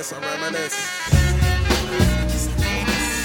reminisce, I reminisce.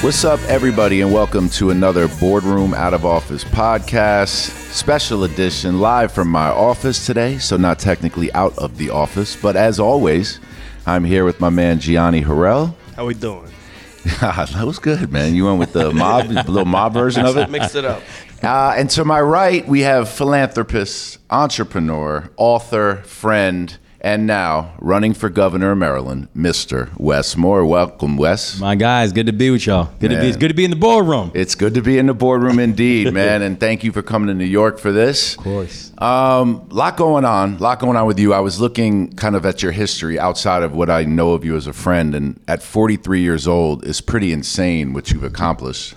What's up, everybody, and welcome to another Boardroom Out of Office podcast, special edition, live from my office today. So, not technically out of the office, but as always, I'm here with my man Gianni Harrell. How we doing? that was good, man. You went with the mob, the little mob version of it. Mixed it up. Uh, and to my right, we have philanthropist, entrepreneur, author, friend, and now running for governor of Maryland, Mr. Wes Moore. Welcome, Wes. My guys, good to be with y'all. Good to be. It's good to be in the boardroom. It's good to be in the boardroom indeed, man. And thank you for coming to New York for this. Of course. Um, lot going on, lot going on with you. I was looking kind of at your history outside of what I know of you as a friend, and at 43 years old, is pretty insane what you've accomplished.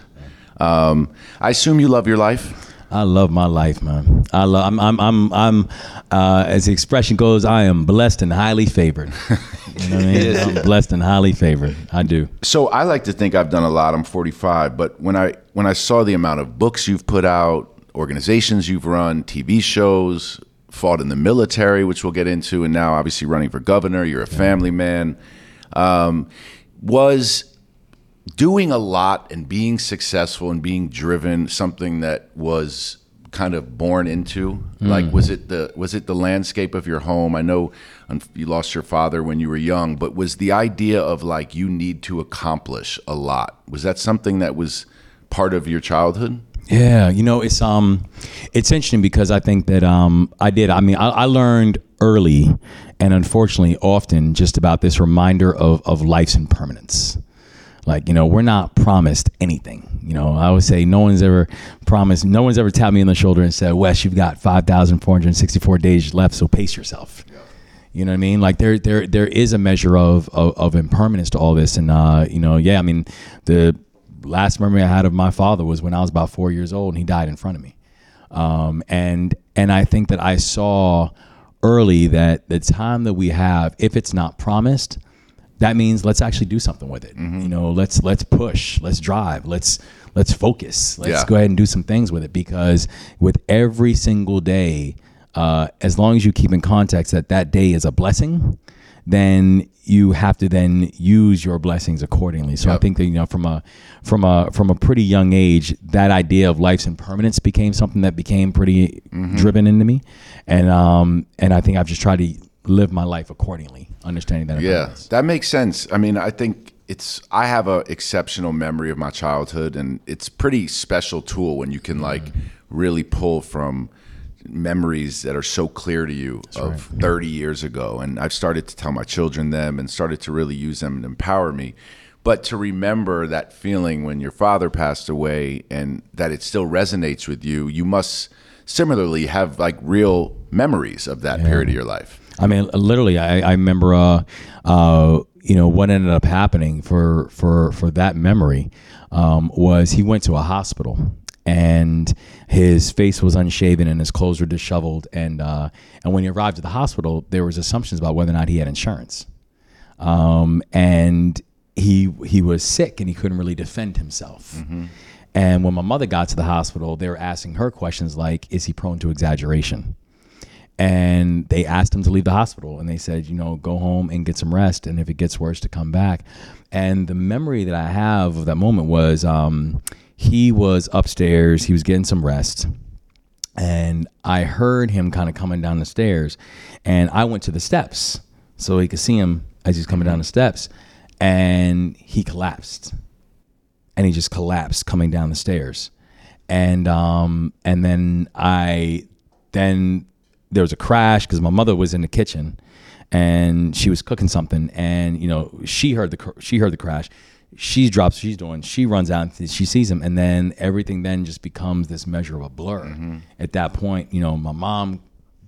Um, I assume you love your life. I love my life, man. I love. I'm. I'm. I'm. I'm uh, as the expression goes, I am blessed and highly favored. You know what I mean? I'm blessed and highly favored. I do. So I like to think I've done a lot. I'm 45, but when I when I saw the amount of books you've put out, organizations you've run, TV shows, fought in the military, which we'll get into, and now obviously running for governor, you're a family man. Um, was doing a lot and being successful and being driven something that was kind of born into like was it the was it the landscape of your home i know you lost your father when you were young but was the idea of like you need to accomplish a lot was that something that was part of your childhood Yeah, you know, it's um, it's interesting because I think that um, I did. I mean, I, I learned early, and unfortunately, often just about this reminder of of life's impermanence. Like you know, we're not promised anything. You know, I always say no one's ever promised. No one's ever tapped me on the shoulder and said, "Wes, you've got five thousand four hundred sixty four days left, so pace yourself." You know what I mean? Like there, there, there is a measure of, of, of impermanence to all this, and uh, you know, yeah. I mean, the last memory I had of my father was when I was about four years old, and he died in front of me. Um, and and I think that I saw early that the time that we have, if it's not promised, that means let's actually do something with it. You know, let's let's push, let's drive, let's let's focus, let's Yeah. go ahead and do some things with it because with every single day, uh, as long as you keep in context that that day is a blessing, then you have to then use your blessings accordingly. So I think that you know from a from a from a pretty young age, that idea of life's impermanence became something that became pretty driven into me, and um and I think I've just tried to live my life accordingly, understanding that. Yeah, impermanence. that makes sense. I mean, I think it's I have a exceptional memory of my childhood, and it's pretty special tool when you can like mm-hmm. really pull from memories that are so clear to you of 30 years ago. And I've started to tell my children them and started to really use them and empower me. But to remember that feeling when your father passed away and that it still resonates with you, you must similarly have like real memories of that period of your life. I mean, literally, I, I remember, uh, uh, you know, what ended up happening for for for that memory um, was he went to a hospital and his face was unshaven and his clothes were disheveled and uh, and when he arrived at the hospital, there was assumptions about whether or not he had insurance, um, and he he was sick and he couldn't really defend himself. And when my mother got to the hospital, they were asking her questions like, "Is he prone to exaggeration?" And they asked him to leave the hospital and they said you know go home and get some rest and if it gets worse to come back. And the memory that i have of that moment was um, he was upstairs he was getting some rest and i heard him kind of coming down the stairs and i went to the steps so he could see him as he's coming down the steps and he collapsed and he just collapsed coming down the stairs. And um and then i then there was a crash because my mother was in the kitchen and she was cooking something and you know she heard the cr- she heard the crash. She drops what she's doing. She runs out and she sees him and then everything then just becomes this measure of a blur. At that point you know my mom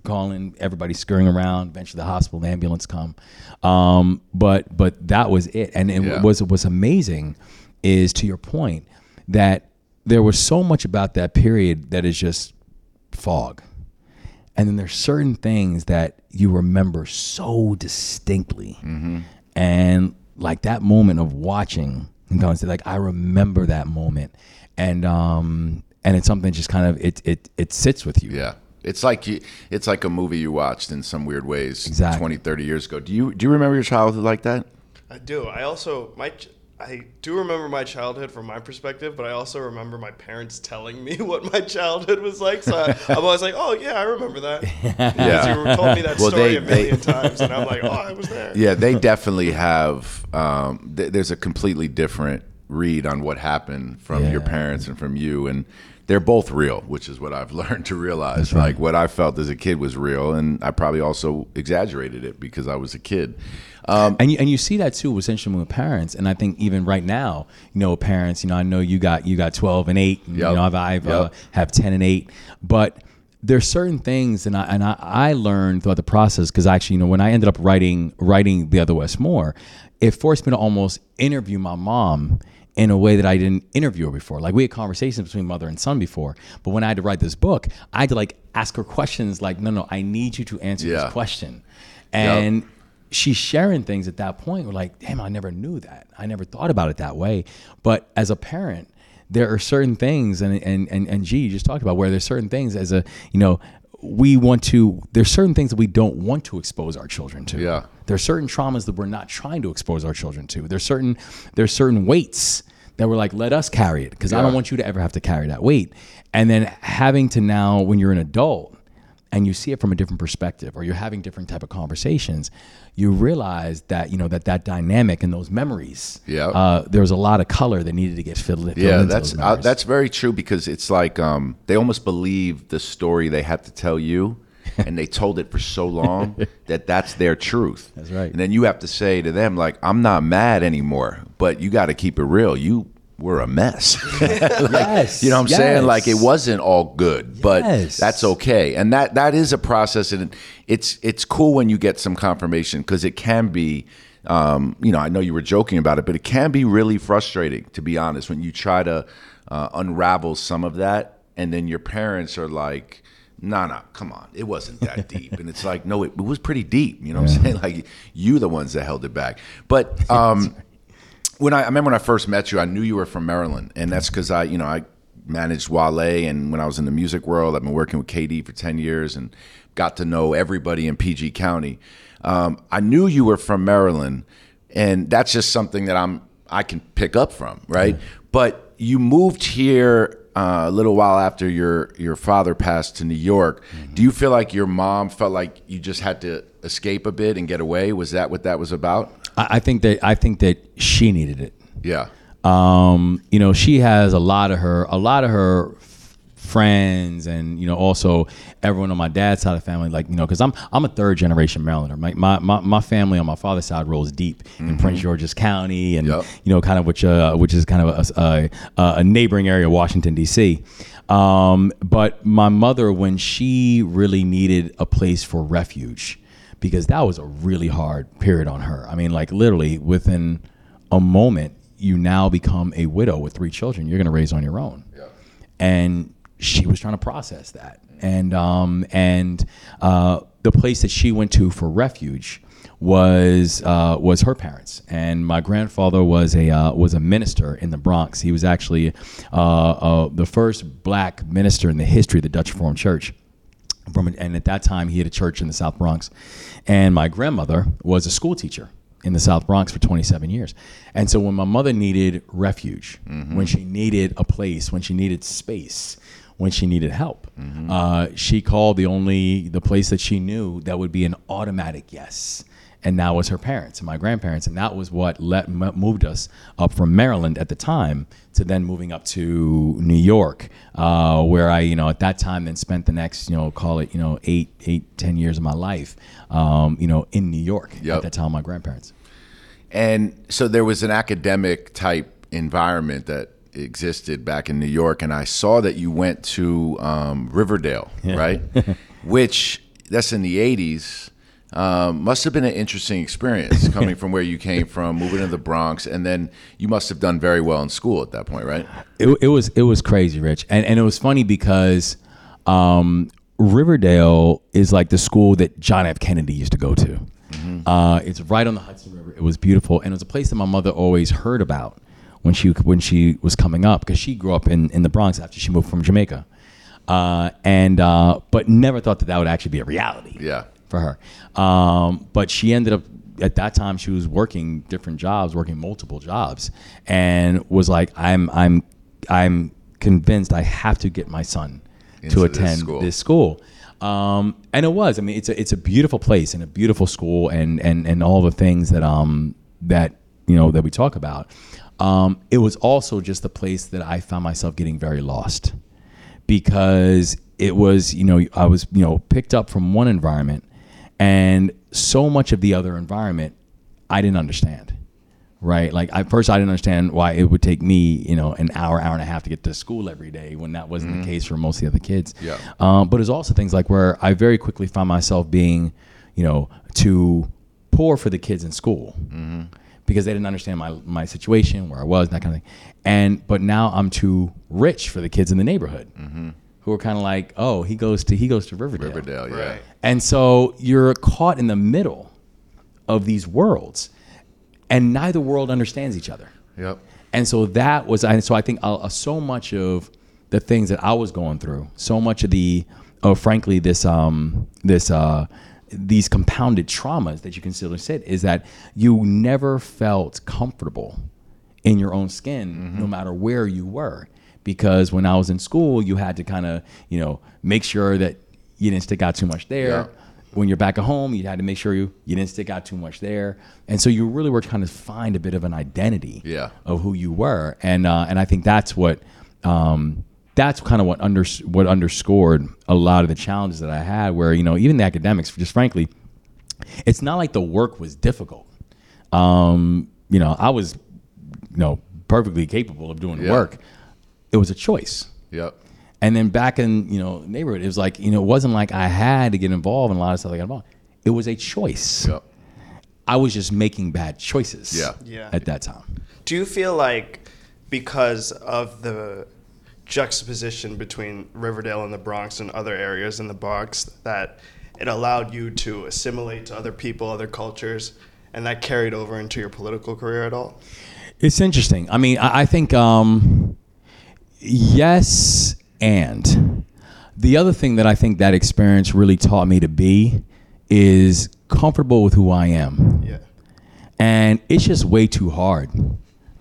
calling everybody scurrying around eventually the hospital the ambulance come. Um, but but that was it. And it Yeah. was was amazing is to your point that there was so much about that period that is just fog and then there's certain things that you remember so distinctly and like that moment of watching and going to like i remember that moment and um and it's something just kind of it it it sits with you Yeah. It's like you, it's like a movie you watched in some weird ways Exactly. 20, 30 years ago. Do you do you remember your childhood like that? I do. I also my ch- I do remember my childhood from my perspective, but I also remember my parents telling me what my childhood was like. So I, I'm always like, "Oh yeah, I remember that." Yeah. you told me that Well, story they- a million they- times, and I'm like, "Oh, I was there." Yeah, they definitely have. Um, th- there's a completely different read on what happened from your parents and from you, and they're both real, which is what I've learned to realize. Like what I felt as a kid was real, and I probably also exaggerated it because I was a kid. Um, and you, and you see that too essentially with parents and i think even right now you know parents you know i know you got you got 12 and 8 and, Yep. you know i've, I've uh, have 10 and 8 but there's certain things and i and i, I learned throughout the process because actually you know when i ended up writing writing the other Wes Moore it forced me to almost interview my mom in a way that I didn't interview her before. Like we had conversations between mother and son before, but when I had to write this book, I had to like ask her questions like, no, no, I need you to answer Yeah. this question. And she's sharing things at that point. We're like, damn, I never knew that. I never thought about it that way. But as a parent, there are certain things, and and and and G, you just talked about where there's certain things as a you know we want to. There's certain things that we don't want to expose our children to. Yeah. There's certain traumas that we're not trying to expose our children to. There's certain there's certain weights that we're like, let us carry it because I don't want you to ever have to carry that weight. And then having to now, when you're an adult, and you see it from a different perspective or you're having different type of conversations you realize that you know that that dynamic and those memories Yeah. uh, there was a lot of color that needed to get filled, filled Yeah, that's uh, that's very true because it's like um, they almost believe the story they had to tell you, and they told it for so long that that's their truth. That's right. And then you have to say to them like, "I'm not mad anymore," but you got to keep it real. You were a mess. yes You know what I'm saying? Like it wasn't all good, but Yes. that's okay. And that that is a process, and it's it's cool when you get some confirmation because it can be. Um, you know, I know you were joking about it, but it can be really frustrating, to be honest, when you try to uh, unravel some of that, and then your parents are like, "No, no, come on, it wasn't that deep," and it's like, "No, it, it was pretty deep." You know what I'm saying? Like you, the ones that held it back, but. Um, when I, I remember when I first met you, I knew you were from Maryland, and that's because I, you know, I managed Wale, and when I was in the music world, I've been working with KD for ten years, and got to know everybody in PG County. Um, I knew you were from Maryland, and that's just something that I'm I can pick up from, right? But you moved here uh, a little while after your your father passed to New York. Do you feel like your mom felt like you just had to escape a bit and get away? Was that what that was about? I, I think that I think that she needed it Yeah. um, you know, she has a lot of her, a lot of her f- friends, and you know, also everyone on my dad's side of the family, like you know, because I'm I'm a third generation Marylander. My, my my my family on my father's side rolls deep in Prince George's County, and Yep. you know, kind of which uh, which is kind of a, a, a neighboring area of Washington D.C. Um, but my mother, when she really needed a place for refuge, because that was a really hard period on her. I mean, like literally within a moment, you now become a widow with three children. You're going to raise on your own, and she was trying to process that. And um, and uh, the place that she went to for refuge was uh, was her parents. And my grandfather was a uh, was a minister in the Bronx. He was actually uh, uh, the first black minister in the history of the Dutch Reformed Church from and at that time he had a church in the South Bronx, and my grandmother was a school teacher in the South Bronx for 27 years. And so when my mother needed refuge, when she needed a place, when she needed space, when she needed help, uh, she called the only the place that she knew that would be an automatic yes. And that was her parents and my grandparents, and that was what let m- moved us up from Maryland at the time to then moving up to New York, uh, where I, you know, at that time then spent the next, you know, call it, you know, eight, eight, ten years of my life, um, you know, in New York Yep. at that time. My grandparents. And so there was an academic type environment that existed back in New York, and I saw that you went to um, Riverdale, right? Which that's in the '80s. Um, must have been an interesting experience coming from where you came from, moving to the Bronx, and then you must have done very well in school at that point, right? It, it was it was crazy, Rich, and and it was funny because um, Riverdale is like the school that John F. Kennedy used to go to. Uh, it's right on the Hudson River. It was beautiful, and it was a place that my mother always heard about when she when she was coming up because she grew up in in the Bronx after she moved from Jamaica, uh, and uh, but never thought that that would actually be a reality Yeah. For her. Um, but she ended up at that time she was working different jobs, working multiple jobs, and was like, I'm I'm I'm convinced I have to get my son Into to this attend school. this school. Um, and it was. I mean, it's a it's a beautiful place and a beautiful school and and and all the things that um that you know that we talk about. Um, it was also just the place that I found myself getting very lost because it was you know I was you know picked up from one environment and so much of the other environment I didn't understand right? Like at first I didn't understand why it would take me you know an hour hour and a half to get to school every day when that wasn't the mm-hmm. case for most of the other kids. Yeah. um, but it's also things like where I very quickly found myself being you know too poor for the kids in school mm-hmm. because they didn't understand my my situation, where I was, that kind of thing. And but now I'm too rich for the kids in the neighborhood, mm-hmm. Who are kind of like, oh, he goes to he goes to Riverdale. Riverdale, yeah. Right. And so you're caught in the middle of these worlds, and neither world understands each other. Yep. And so that was, and so I think uh, uh, so much of the things that I was going through, so much of the, oh, frankly, this, um, this, uh, these compounded traumas that you consider sit is that you never felt comfortable in your own skin, no matter where you were. Because when I was in school, you had to kind of, you know, make sure that you didn't stick out too much there Yeah. when you're back at home, you had to make sure you, you didn't stick out too much there. And so you really were trying to find a bit of an identity Yeah. of who you were. And, uh, and I think that's what, um, that's kind of what under, what underscored a lot of the challenges that I had where, you know, even the academics, just frankly, it's not like the work was difficult. Um, you know, I was, you know, perfectly capable of doing Yeah. work. It was a choice. Yep. And then back in you know neighborhood, it was like you know it wasn't like I had to get involved in a lot of stuff I got involved. It was a choice. Yep. I was just making bad choices. Yeah. Yeah. At that time. Do you feel like because of the juxtaposition between Riverdale and the Bronx and other areas in the Bronx that it allowed you to assimilate to other people, other cultures, and that carried over into your political career at all? It's interesting. I mean, I, I think um, yes, and the other thing that I think that experience really taught me to be is comfortable with who I am. Yeah. and it's just way too hard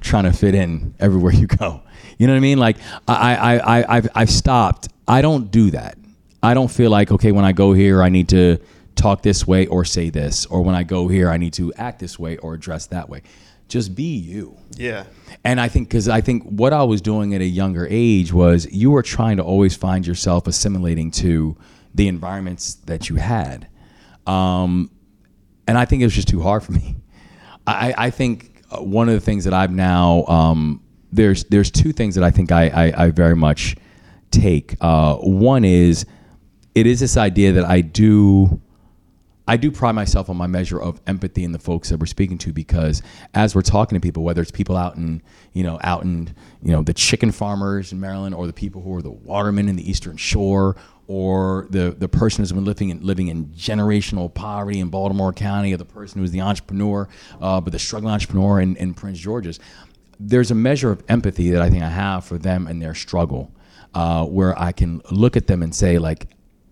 trying to fit in everywhere you go. You know what I mean? Like I, I, I, I've, I've stopped. I don't do that. I don't feel like okay when I go here I need to talk this way or say this, or when I go here I need to act this way or dress that way. Just be you. Yeah. And I think because I think what I was doing at a younger age was you were trying to always find yourself assimilating to the environments that you had, um, and I think it was just too hard for me. I, I think uh, one of the things that I've now um, there's there's two things that I think I I, I very much take. Uh, one is it is this idea that I do I do pride myself on my measure of empathy in the folks that we're speaking to because as we're talking to people, whether it's people out in, you know, out in, you know, the chicken farmers in Maryland or the people who are the watermen in the Eastern Shore or the, the person who's been living in, living in generational poverty in Baltimore County or the person who's the entrepreneur, uh, but the struggling entrepreneur in, in Prince George's, there's a measure of empathy that I think I have for them and their struggle uh, where I can look at them and say like,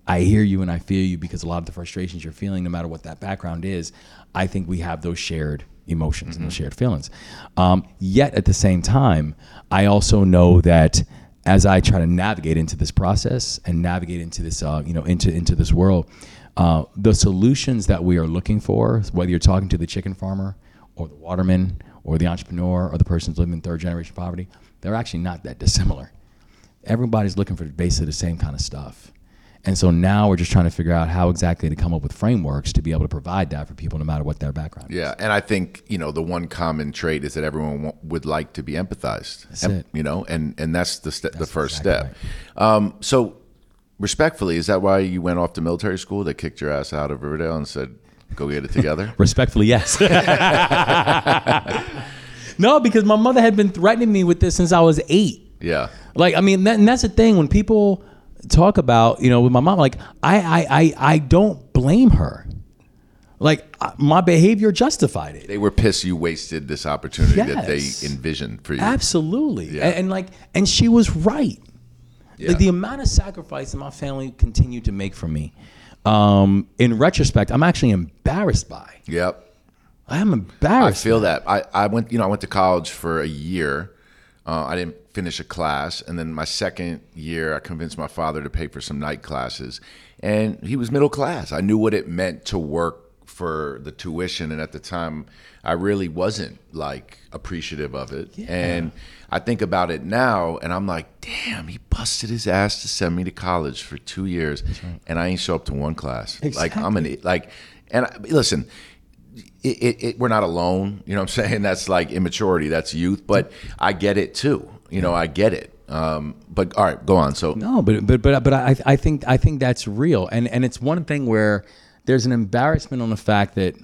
I hear you and I feel you because a lot of the frustrations you're feeling, no matter what that background is, I think we have those shared emotions and those shared feelings. Um, yet at the same time, I also know that as I try to navigate into this process and navigate into this, uh, you know, into into this world, uh, the solutions that we are looking for, whether you're talking to the chicken farmer or the waterman or the entrepreneur or the person living in third generation poverty, they're actually not that dissimilar everybody's looking for basically the same kind of stuff. And so now we're just trying to figure out how exactly to come up with frameworks to be able to provide that for people no matter what their background. is. Yeah, and I think you know the one common trait is that everyone wa- would like to be empathized. That's Em- it. You know, and and that's the ste- the first exactly step. Um, so, respectfully, is that why you went off to military school? That kicked your ass out of Riverdale and said, "Go get it together." Respectfully, yes. no, because my mother had been threatening me with this since I was eight. yeah, Like, I mean, that, and that's the thing when people talk about, you know, with my mom, like, I, I, I, I don't blame her. Like, uh, my behavior justified it. they were pissed you wasted this opportunity that they envisioned for you. Absolutely. Yeah. And, and like, and she was right. Yeah. Like the amount of sacrifice that my family continued to make for me. Um, in retrospect, I'm actually embarrassed by. Yep. I'm embarrassed. I feel that. I, I went, you know, I went to college for a year. Uh, I didn't finish a class, and then my second year, I convinced my father to pay for some night classes, and he was middle class. I knew what it meant to work for the tuition, and at the time, I really wasn't like appreciative of it. And I think about it now, and I'm like, damn, he busted his ass to send me to college for two years, and I ain't show up to one class. Like I'm an like, and I, listen it, it, it, we're not alone. You know what I'm saying? That's like immaturity. That's youth. But I get it too. You know, I get it. Um, but all right, go on. So No, but but but but I I think I think that's real, and and it's one thing where there's an embarrassment on the fact that,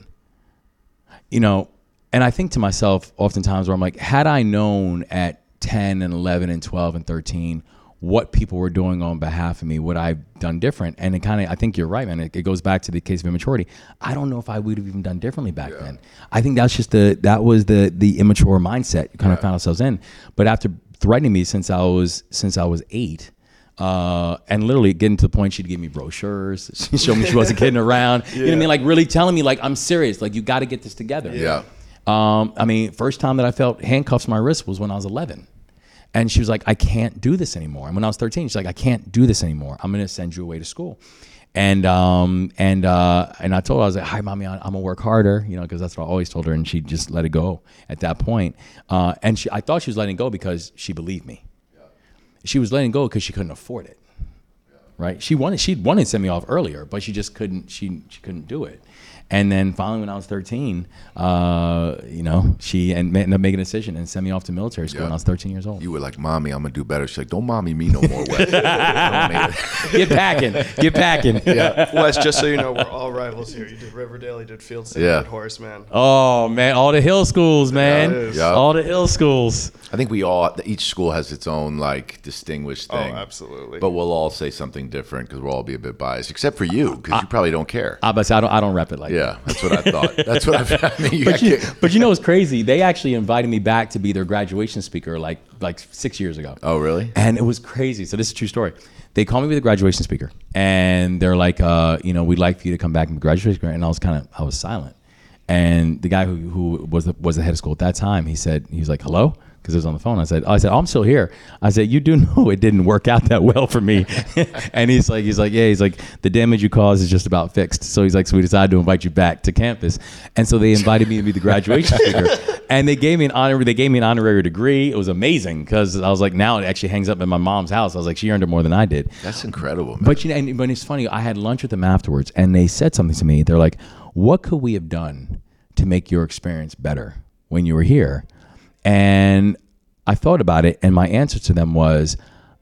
you know, and I think to myself oftentimes where I'm like, had I known at 10 and 11 and 12 and 13 what people were doing on behalf of me, what I have done different? And it kind of, I think you're right, man. It, it goes back to the case of immaturity. I don't know if I would have even done differently back then. I think that's just the that was the the immature mindset you kind of found ourselves in. But after threatening me since I was since I was eight, uh, and literally getting to the point she'd give me brochures. She showed me she wasn't kidding around. You know what I mean? Like really telling me like I'm serious. Like you got to get this together. Yeah. Um, I mean, first time that I felt handcuffs on my wrist was when I was 11. And she was like, I can't do this anymore. And when I was 13, she's like, I can't do this anymore. I'm going to send you away to school. And um and uh and I told her I was like, "Hi, mommy, I'm gonna work harder," you know, because that's what I always told her, and she just let it go at that point. Uh, and she, I thought she was letting go because she believed me. She was letting go because she couldn't afford it right? She wanted she wanted to send me off earlier, but she just couldn't she she couldn't do it. And then finally, when I was 13, uh, you know, she and ended up making a decision and sent me off to military school when I was 13 years old. you were like, "Mommy, I'm gonna do better." She's like, "Don't mommy me no more." Wes. Don't make it. get packing, get packing. Yeah, Wes, just so you know, we're all rivals here. You did Riverdale, you did Fieldston, Yeah. you did Horace Mann. Oh man, all the hill schools, man. it is. Yeah. All the hill schools. I think we all each school has its own like distinguished thing. Oh, absolutely. But we'll all say something different because we'll all be a bit biased, except for you because you probably don't care. I, but I don't I don't rep it like that. Yeah, that's what I thought. That's what I, I mean. You But you, but you know what's crazy? They actually invited me back to be their graduation speaker like like six years ago. oh, really? And it was crazy. So this is a true story. They called me with a graduation speaker, and they're like, uh, you know, we'd like for you to come back and be graduation speaker. And I was kind of, I was silent. And the guy who, who was the, was the head of school at that time, he said, he was like, hello, because it was on the phone. I said, I said, I'm still here. I said, you do know it didn't work out that well for me. and he's like, he's like, yeah, he's like, the damage you caused is just about fixed. So he's like, so we decided to invite you back to campus. And so they invited me to be the graduation speaker, and they gave me an honor. They gave me an honorary degree. It was amazing because I was like, now it actually hangs up in my mom's house. I was like, she earned it more than I did. That's incredible, man. But you know, and, but it's funny. I had lunch with them afterwards, and they said something to me. They're like, "What could we have done to make your experience better when you were here?" And I thought about it, and my answer to them was,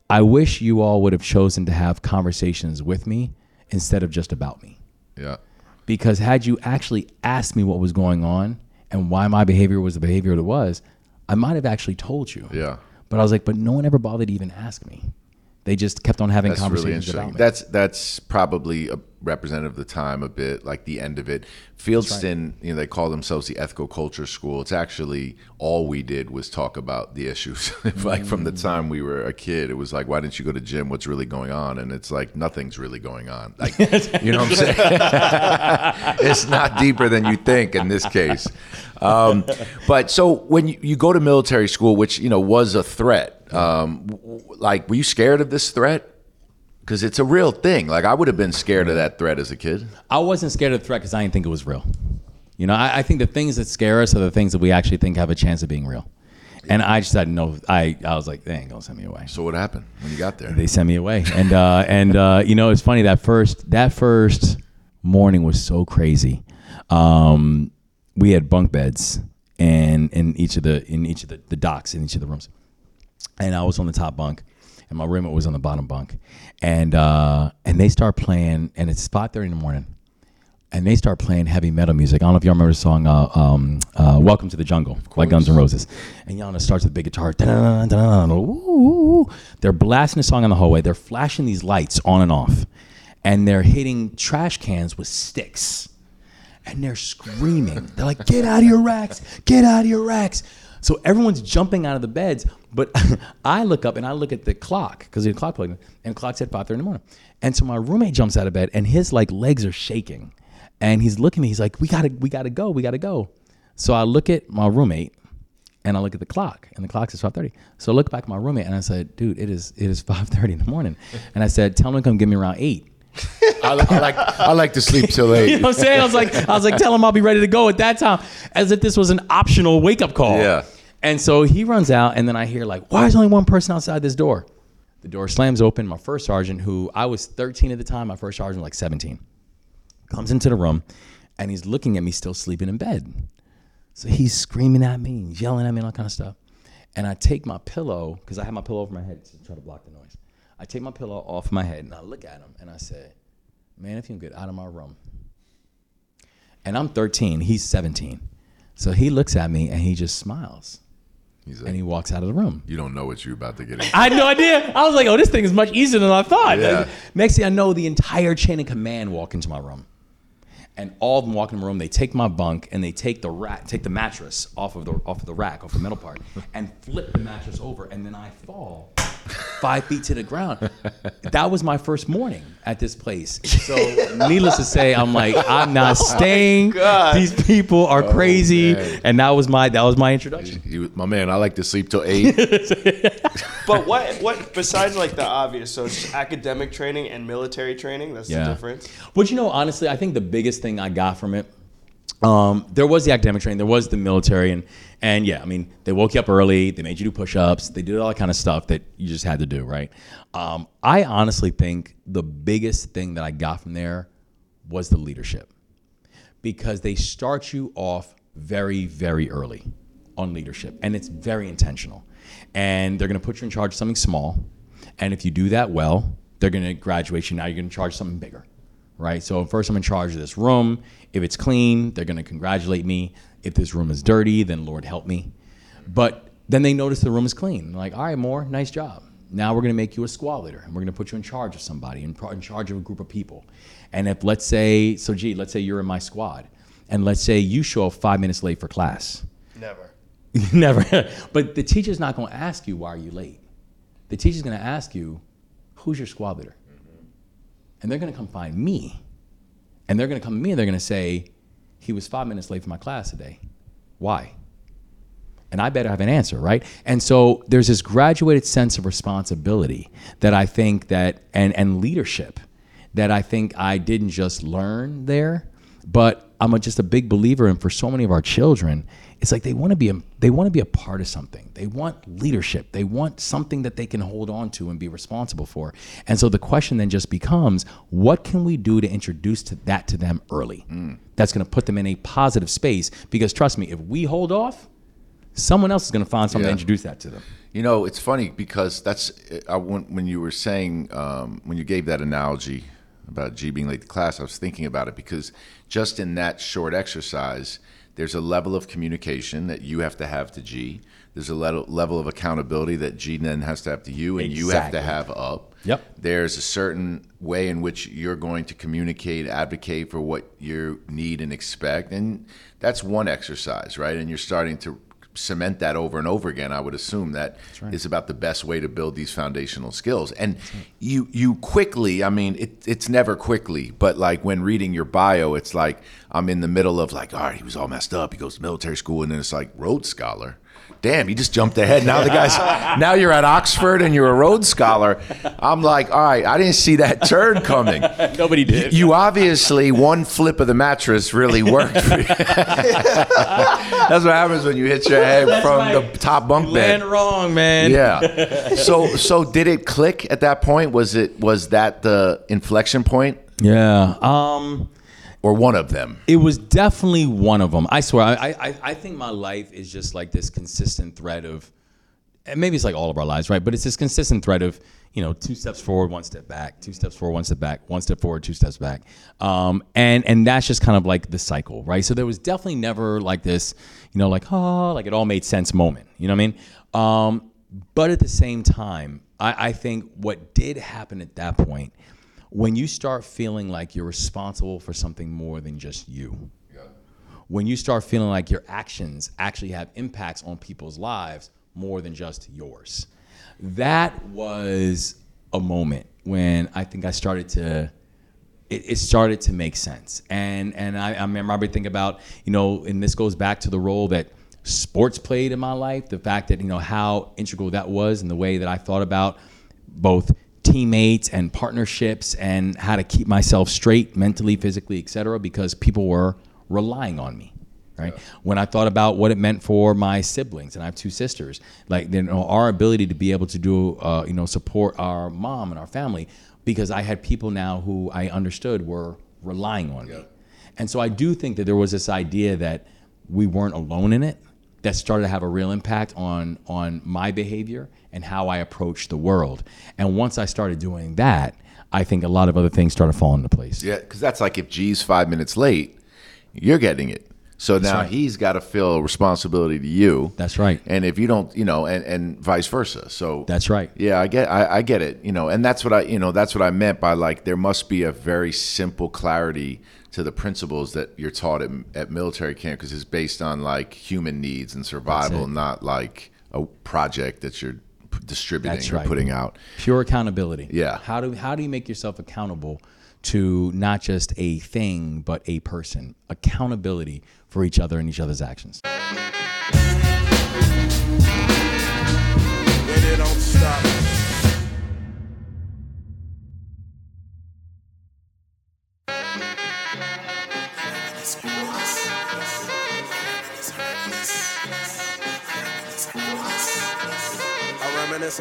"I wish you all would have chosen to have conversations with me instead of just about me." yeah. Because had you actually asked me what was going on and why my behavior was the behavior it was, I might have actually told you. Yeah. But I was like, but no one ever bothered to even ask me. They just kept on having That's conversations interesting. about me. That's that's probably a representative of the time a bit, like the end of it. Fieldston, you know, they call themselves the ethical culture school. It's actually all we did was talk about the issues. like from the time we were a kid, it was like, why didn't you go to gym? What's really going on? And it's like nothing's really going on. Like you know what I'm saying? it's not deeper than you think in this case. Um, but so when you, you go to military school, which you know was a threat, um, like were you scared of this threat? Because it's a real thing. Like I would have been scared of that threat as a kid. I wasn't scared of the threat because I didn't think it was real. You know, I, I think the things that scare us are the things that we actually think have a chance of being real. And I just had no. I I was like, they ain't gonna send me away. So what happened when you got there? They sent me away, and uh, and uh, you know, it's funny that first that first morning was so crazy. Um, we had bunk beds, and in each of the in each of the, the docks in each of the rooms, and I was on the top bunk, and my roommate was on the bottom bunk, and uh, and they start playing, and it's five thirty in the morning, and they start playing heavy metal music. I don't know if y'all remember the song uh, um, uh, "Welcome to the Jungle" by Guns N' Roses, and y'all know it starts with the big guitar. They're blasting the song in the hallway. They're flashing these lights on and off, and they're hitting trash cans with sticks and they're screaming. They're like, "Get out of your racks! Get out of your racks!" So everyone's jumping out of the beds, but I look up and I look at the clock because the clock plugged in, and the clock said five thirty in the morning. And so my roommate jumps out of bed and his like legs are shaking, and he's looking at me. He's like, "We gotta, we gotta go, we gotta go." So I look at my roommate and I look at the clock and the clock says 5:30. So I look back at my roommate and I said, "Dude, it is it is 5:30 in the morning." And I said, "Tell him to come get me around 8." I, I like I like to sleep till eight. You know what I'm saying? I was like, I was like, tell him I'll be ready to go at that time, as if this was an optional wake up call. Yeah. And so he runs out, and then I hear like, why is only one person outside this door? The door slams open. My first sergeant, who I was 13 at the time, my first sergeant was like 17, comes into the room, and he's looking at me still sleeping in bed. So he's screaming at me, yelling at me, and all kind of stuff. And I take my pillow because I have my pillow over my head to try to block the noise. I take my pillow off my head and I look at him and I say, "Man, if you can get out of my room." And I'm 13, he's 17. So he looks at me and he just smiles He's and he walks out of the room. you don't know what you're about to get into. I had no idea. I was like, oh, this thing is much easier than I thought. Yeah. Next thing I know, the entire chain of command walk into my room. And all of them walk in the room, they take my bunk and they take the rack, take the mattress off of the off of the rack, off the metal part, and flip the mattress over, and then I fall five feet to the ground. That was my first morning at this place. So needless to say, I'm like, I'm not oh staying. God. These people are oh, crazy. man. And that was my that was my introduction. He was- my man, I like to sleep till eight. But what what besides like the obvious, so it's academic training and military training. That's Yeah. the difference. But you know, honestly, I think the biggest thing I got from it, um, there was the academic training, there was the military, and and yeah, I mean, they woke you up early, they made you do push-ups, they did all that kind of stuff that you just had to do, right? Um, I honestly think the biggest thing that I got from there was the leadership, because they start you off very, very early on leadership, and it's very intentional, and they're going to put you in charge of something small, and if you do that well, they're going to graduate you. Now you're going to charge something bigger right? So first I'm in charge of this room. If it's clean, they're going to congratulate me. If this room is dirty, then Lord help me. But then they notice the room is clean. Like, all right, Moore, nice job. Now we're going to make you a squad leader, and we're going to put you in charge of somebody, in, in charge of a group of people. And if let's say, so gee, let's say you're in my squad, and let's say you show up five minutes late for class. Never. Never. but the teacher's not going to ask you why are you late. The teacher's going to ask you, who's your squad leader? And they're going to come find me. And they're going to come to me and they're going to say, he was five minutes late for my class today. Why? And I better have an answer, right? And so there's this graduated sense of responsibility that I think that, and, and leadership that I think I didn't just learn there, but I'm a, just a big believer in for so many of our children, it's like they want to be a, they want to be a part of something. They want leadership. They want something that they can hold on to and be responsible for. And so the question then just becomes, what can we do to introduce to that to them early? That's going to put them in a positive space because trust me, if we hold off, someone else is going to find something Yeah. to introduce that to them. You know, it's funny because that's I when, when you were saying um, when you gave that analogy about G being late to class, I was thinking about it because just in that short exercise, there's a level of communication that you have to have to G. There's a level of accountability that G then has to have to you, and you have to have up. Yep. There's a certain way in which you're going to communicate, advocate for what you need and expect, and that's one exercise, right? And you're starting to cement that over and over again. I would assume that is about the best way to build these foundational skills. And you you quickly, I mean, it, it's never quickly, but like when reading your bio, it's like I'm in the middle of like, all right, he was all messed up. He goes to military school, and then it's like Rhodes Scholar. Damn, you just jumped ahead. Now the guy's now you're at Oxford and you're a Rhodes Scholar. I'm like, all right, I didn't see that turn coming. Nobody did. You obviously one flip of the mattress really worked. For you. That's what happens when you hit your head from right. the top bunk Land bed. wrong, man. Yeah. So so did it click at that point? Was it was that the inflection point Yeah. Um, or one of them? it was definitely one of them. I swear. I, I, I think my life is just like this consistent thread of, and maybe it's like all of our lives, right? But it's this consistent thread of, you know, two steps forward, one step back, two steps forward, one step back, one step forward, two steps back. Um, and and that's just kind of like the cycle, right? So there was definitely never like this, you know, like oh, like it all made sense moment. You know what I mean? Um, but at the same time, I, I think what did happen at that point, when you start feeling like you're responsible for something more than just you when you start feeling like your actions actually have impacts on people's lives more than just yours. That was a moment when I think I started to it, it started to make sense. And and I, I remember thinking about you know, and this goes back to the role that sports played in my life. The fact that you know how integral that was, and the way that I thought about both teammates and partnerships and how to keep myself straight mentally, physically, etc. Because people were relying on me. Right. When I thought about what it meant for my siblings, and I have two sisters, like you know, our ability to be able to do, uh, you know, support our mom and our family, because I had people now who I understood were relying on me. And so I do think that there was this idea that we weren't alone in it that started to have a real impact on on my behavior and how I approach the world. And once I started doing that, I think a lot of other things started falling into place. Yeah, because that's like if G's five minutes late, you're getting it. So now right. he's got to feel responsibility to you. That's right. And if you don't, you know, and, and vice versa. So That's right. Yeah, I get, I, I get it. You know, and that's what I, you know, that's what I meant by like there must be a very simple clarity to the principles that you're taught at, at military camp because it's based on like human needs and survival, not like a project that you're p- distributing That's or right. putting out. Pure accountability. Yeah. How do how do you make yourself accountable to not just a thing but a person? Accountability for each other and each other's actions.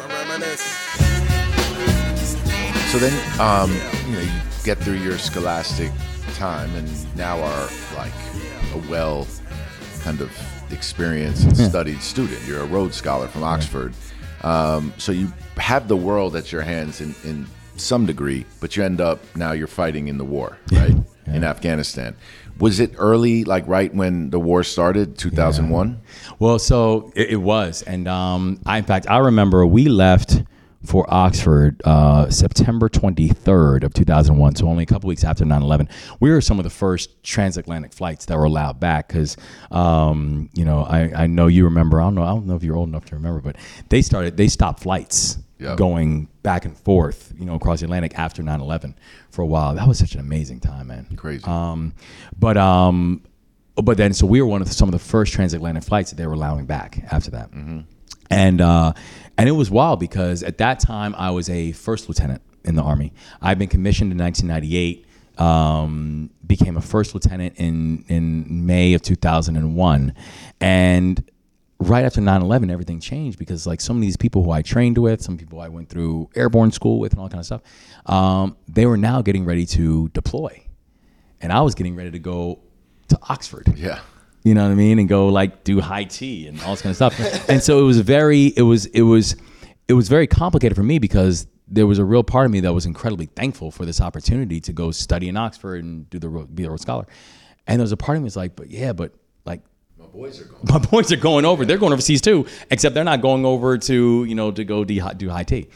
Reminisce, I reminisce. So then, um, you know, you get through your scholastic time, and now are like a well kind of experienced and studied student. You're a Rhodes Scholar from Oxford, um, so you have the world at your hands in, in some degree, but you end up now you're fighting in the war, right, in Afghanistan. Was it early, like right when the war started, 2001? Well, so it, it was, and um, I, in fact, I remember we left for Oxford uh, September 23rd of 2001, so only a couple weeks after 9/11. We were some of the first transatlantic flights that were allowed back because, um, you know, I, I know you remember. I don't know. I don't know if you're old enough to remember, but they started. They stopped flights Yep. going back and forth, you know, across the Atlantic after 9/11 for a while. That was such an amazing time, man. Crazy. Um, but um, but then so we were one of the, some of the first transatlantic flights that they were allowing back after that, and uh, and it was wild because at that time I was a first lieutenant in the army. I'd been commissioned in 1998. Um, became a first lieutenant in in May of 2001, and right after 9-11 everything changed because like some of these people who i trained with some people i went through airborne school with and all kind of stuff um, they were now getting ready to deploy and i was getting ready to go to oxford yeah. You know what i mean and go like do high tea and all this kind of stuff and so it was very it was it was it was very complicated for me because there was a real part of me that was incredibly thankful for this opportunity to go study in oxford and do the be a Rhodes scholar and there was a part of me that's like but yeah but like My boys are going. my boys are going over. They're going overseas too, except they're not going over to you know to go do, do high tea,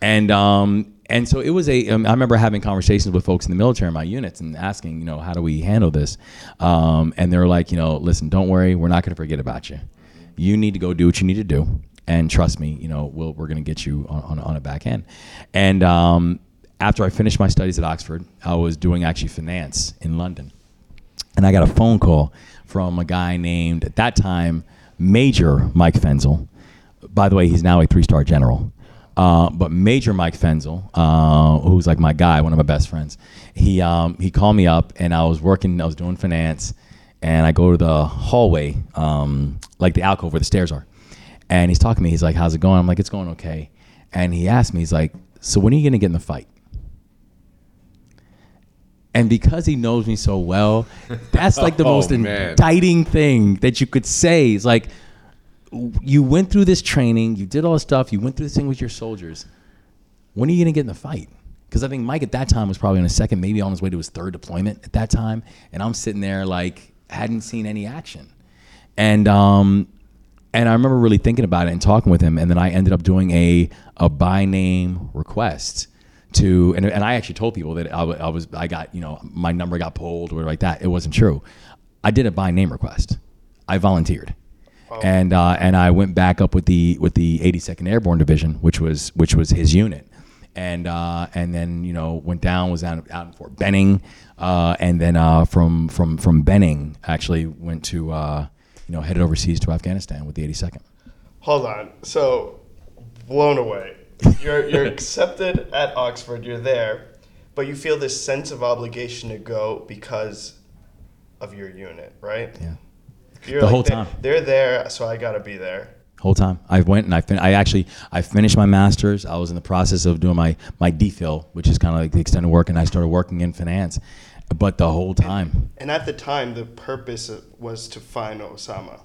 and um and so it was a. Um, I remember having conversations with folks in the military in my units and asking you know how do we handle this, um and they're like you know listen don't worry we're not going to forget about you, you need to go do what you need to do and trust me you know we'll, we're going to get you on, on on a back end, and um after I finished my studies at Oxford I was doing actually finance in London and I got a phone call from a guy named at that time Major Mike Fenzel. By the way, he's now a three-star general. Uh, but Major Mike Fenzel, uh, who's like my guy, one of my best friends, he um, he called me up, and I was working, I was doing finance, and I go to the hallway, um, like the alcove where the stairs are, and he's talking to me. He's like, "How's it going?" I'm like, "It's going okay," and he asked me, he's like, "So when are you gonna get in the fight?" And because he knows me so well, that's like the Oh, most man. indicting thing that you could say. It's like you went through this training, you did all this stuff, you went through this thing with your soldiers. When are you gonna get in the fight? Because I think Mike at that time was probably on his second, maybe on his way to his third deployment at that time, and I'm sitting there like hadn't seen any action, and um, and I remember really thinking about it and talking with him, and then I ended up doing a a by name request to, and, and I actually told people that I, I was I got you know my number got pulled or like that. It wasn't true. I did a by name request. I volunteered, and uh, and I went back up with the with the 82nd Airborne Division, which was which was his unit, and uh, and then you know went down was out, out in Fort Benning, uh, and then uh, from from from Benning actually went to uh, you know headed overseas to Afghanistan with the 82nd. Hold on. So, blown away. You're you're accepted at Oxford. You're there, but you feel this sense of obligation to go because of your unit, right? Yeah. You're The whole time. They're there, so I gotta be there. whole time. I went and I fin- I actually I finished my masters. I was in the process of doing my my DPhil, which is kind of like the extended work, and I started working in finance. But the whole time, And at the time, the purpose was to find Osama.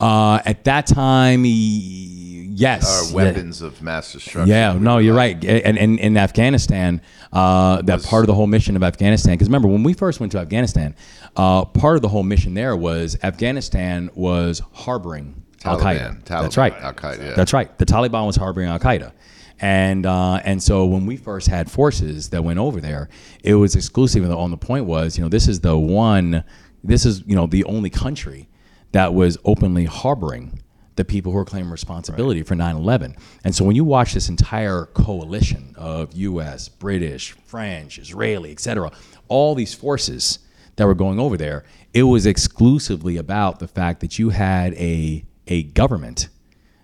Uh, at that time, y- yes, Our weapons of mass destruction. Yeah, no, you're right. And in, in Afghanistan, uh, that Was- part of the whole mission of Afghanistan, because remember when we first went to Afghanistan, uh, part of the whole mission there was Afghanistan was harboring Al Taliban, Qaeda. That's Taliban, right. Al-Qaeda, yeah. That's right. The Taliban was harboring Al Qaeda. And uh, and so when we first had forces that went over there, it was exclusive. And the, on the point was, you know, this is the one, this is you know the only country that was openly harboring the people who are claiming responsibility for 9/11. And so when you watch this entire coalition of U.S., British, French, Israeli, et cetera, all these forces that were going over there, it was exclusively about the fact that you had a a government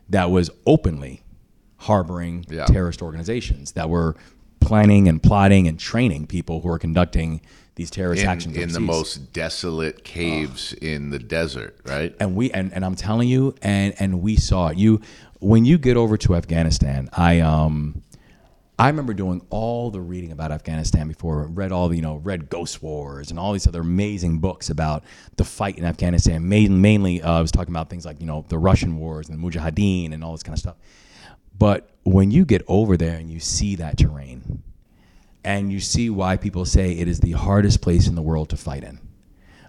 that was openly harboring Yeah. terrorist organizations that were planning and plotting and training people who are conducting these terrorist in, actions in the most desolate caves in the desert, right? and we and, and I'm telling you and and we saw it. You when you get over to Afghanistan, I um I remember doing all the reading about Afghanistan before, read all the, you know, read Ghost Wars and all these other amazing books about the fight in Afghanistan. Main, mainly, uh, I was talking about things like, you know, the Russian wars and the Mujahideen and all this kind of stuff. But when you get over there and you see that terrain, and you see why people say it is the hardest place in the world to fight in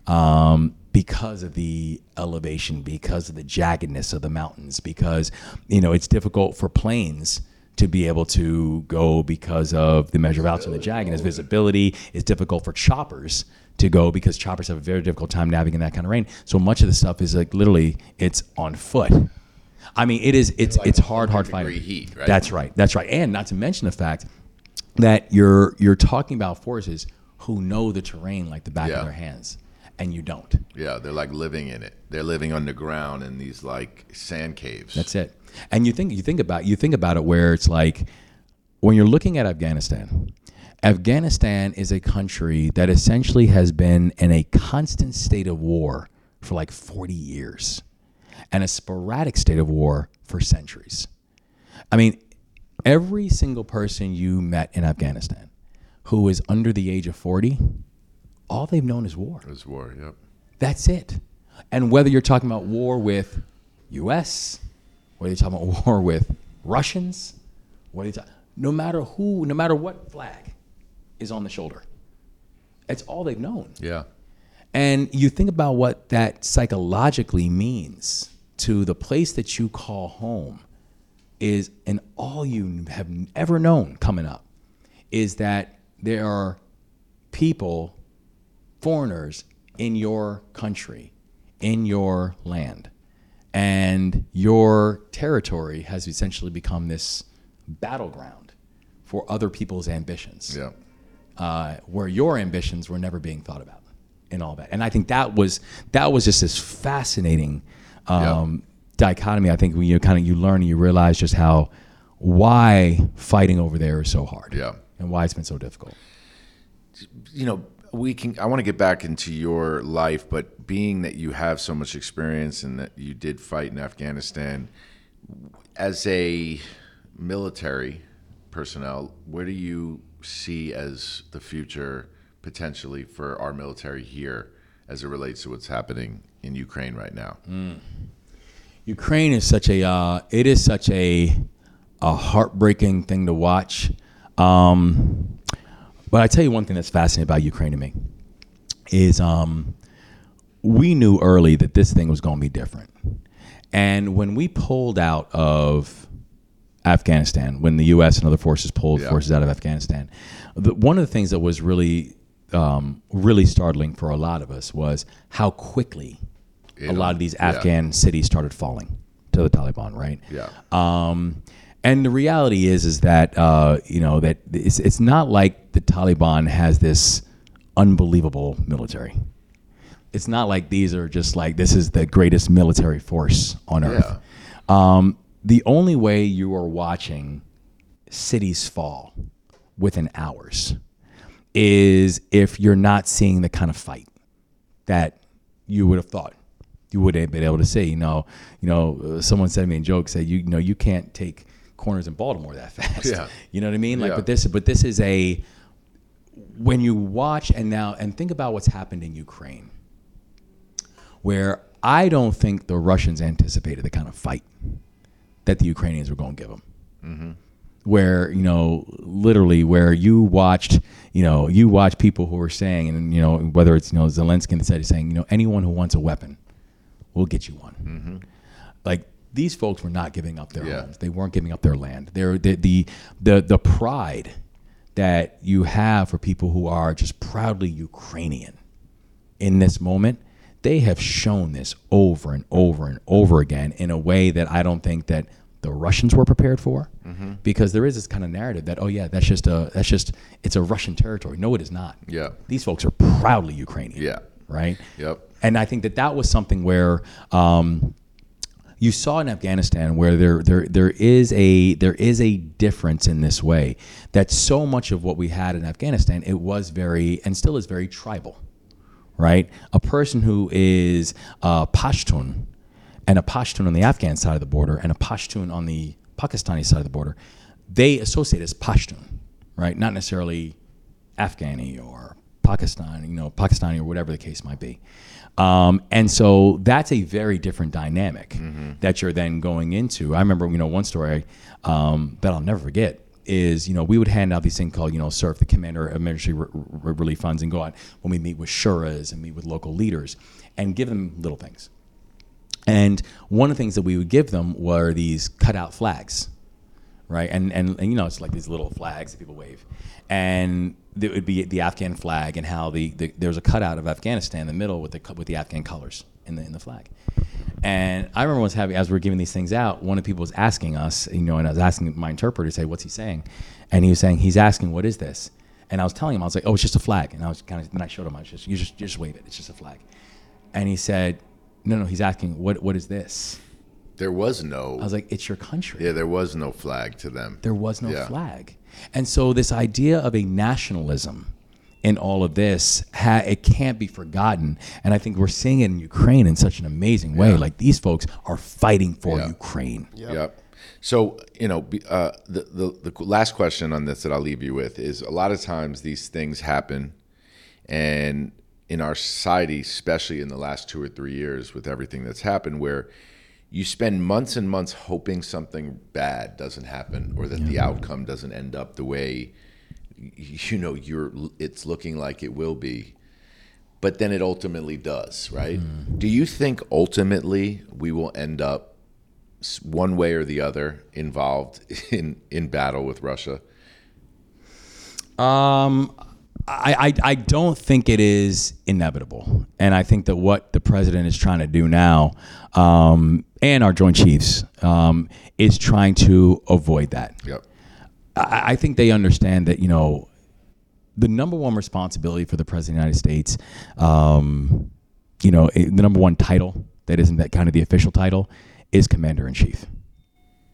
um, because of the elevation, because of the jaggedness of the mountains, because you know it's difficult for planes to be able to go because of the measure of altitude and the jaggedness. Visibility It's difficult for choppers to go because choppers have a very difficult time navigating that kind of rain. So much of the stuff is like literally it's on foot. I mean, it is it's like it's hard, hard 100 fighting. heat, right? That's right. That's right. And not to mention the fact that you're you're talking about forces who know the terrain like the back Yeah. of their hands, and you don't. Yeah, they're like living in it. They're living underground in these like sand caves. That's it. And you think you think about you think about it where it's like when you're looking at Afghanistan. Afghanistan is a country that essentially has been in a constant state of war for like 40 years and a sporadic state of war for centuries. I mean, every single person you met in Afghanistan who is under the age of 40, all they've known is war. There's war. Yep. That's it. And whether you're talking about war with U.S., whether you're talking about war with Russians, whether you're ta- no matter who, no matter what flag is on the shoulder, it's all they've known. Yeah. And you think about what that psychologically means to the place that you call home is, and all you have ever known coming up is that there are people, foreigners in your country, in your land. And your territory has essentially become this battleground for other people's ambitions Yeah. uh, where your ambitions were never being thought about and all that. And I think that was that was just this fascinating um, dichotomy. I think when you kind of you learn and you realize just how why fighting over there is so hard. Yeah. And why it's been so difficult. you know, we can. I want to get back into your life, but being that you have so much experience and that you did fight in Afghanistan, as a military personnel, where do you see as the future potentially for our military here, as it relates to what's happening in Ukraine right now? Ukraine is such a uh, it is such a a heartbreaking thing to watch. Um, but I tell you one thing that's fascinating about Ukraine to me is um, we knew early that this thing was going to be different, and when we pulled out of Afghanistan, when the U.S. and other forces pulled Yeah. forces out of Afghanistan, the, one of the things that was really um, really startling for a lot of us was how quickly You a know, lot of these yeah. Afghan cities started falling to the Taliban, right? Yeah. Um, And the reality is, is that uh, you know that it's, it's not like the Taliban has this unbelievable military. It's not like these are just like this is the greatest military force on earth. Um, the only way you are watching cities fall within hours is if you're not seeing the kind of fight that you would have thought you would have been able to see. You know, you know, someone said to me in joke, said, you, you know, you can't take corners in Baltimore that fast. Yeah. You know what I mean? Like, Yeah. but this, but this is a when you watch and now and think about what's happened in Ukraine, where I don't think the Russians anticipated the kind of fight that the Ukrainians were going to give them mm-hmm. Where you know literally where you watched you know you watch people who are saying and you know whether it's you know Zelensky said he's saying you know anyone who wants a weapon we'll get you one. Mm-hmm. Like these folks were not giving up their Yeah. homes. They weren't giving up their land. They're the, the the the pride that you have for people who are just proudly Ukrainian in this moment they have shown this over and over and over again in a way that I don't think that the Russians were prepared for because there is this kind of narrative that oh yeah that's just a that's just it's a Russian territory no it is not Yeah. these folks are proudly Ukrainian Yeah. right Yep. and I think that that was something where um, you saw in Afghanistan where there there there is a there is a difference in this way that so much of what we had in Afghanistan it was very and still is very tribal right a person who is uh, Pashtun and a Pashtun on the Afghan side of the border and a Pashtun on the Pakistani side of the border they associate as Pashtun right not necessarily Afghani or Pakistan, you know, Pakistani or whatever the case might be. Um, and so that's a very different dynamic that you're then going into. I remember, you know, one story um, that I'll never forget is, you know, we would hand out these things called, you know, CERP, the Commander Emergency Re- Re- Relief Funds, and go out when we meet with shuras and meet with local leaders and give them little things. And one of the things that we would give them were these cutout flags right? And, and and you know it's like these little flags that people wave, and it would be the Afghan flag and how the, the there's a cutout of Afghanistan in the middle with the with the Afghan colors in the in the flag. And I remember once having as we are giving these things out, one of the people was asking us, you know, and I was asking my interpreter, to say, "What's he saying?" And he was saying, "He's asking, what is this?" And I was telling him, I was like, "Oh, it's just a flag." And I was kind of then I showed him, I was just you just you just wave it, it's just a flag. And he said, "No, no." He's asking, "What what is this?" There was no. I was like, "It's your country." yeah, there was no flag to them. there was no Yeah. flag. And so this idea of a nationalism in all of this, ha- it can't be forgotten. And I think we're seeing it in Ukraine in such an amazing way. Yeah. Like these folks are fighting for Yeah. Ukraine. Yep. So you know, uh, the, the the last question on this that I'll leave you with is: a lot of times these things happen, and in our society, especially in the last two or three years, with everything that's happened, where you spend months and months hoping something bad doesn't happen or that the outcome doesn't end up the way you know you're it's looking like it will be. But then it ultimately does right? Do you think ultimately we will end up one way or the other involved in in battle with Russia? Um, I, I, I don't think it is inevitable. And I think that what the president is trying to do now, um, and our Joint Chiefs, um, is trying to avoid that. yep I, I think they understand that you know the number one responsibility for the president of the United States, um, you know, the number one title that isn't that kind of the official title is commander in chief.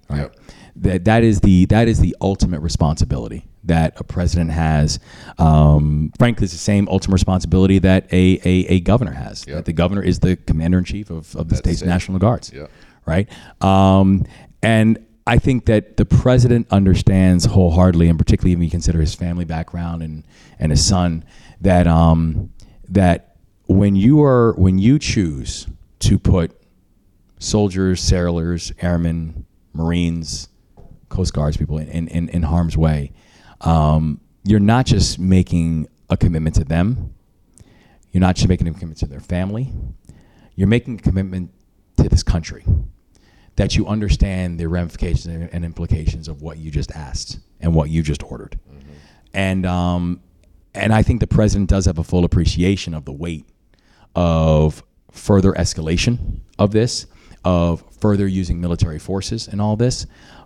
Right. Yep. That that is the that is the ultimate responsibility that a president has. Um, frankly, it's the same ultimate responsibility that a a, a governor has. Yep. That the governor is the commander in chief of, of the state's it. national guards Yep. right? Um, and I think that the president understands wholeheartedly, and particularly when you consider his family background and and his son, that um, that when you are when you choose to put soldiers, sailors, airmen, Marines, Coast Guards people in, in, in harm's way, um, you're not just making a commitment to them. You're not just making a commitment to their family. You're making a commitment to this country that you understand the ramifications and- implications of what you just asked and what you just ordered. And um, and I think the president does have a full appreciation of the weight of further escalation of this of further using military forces in all this.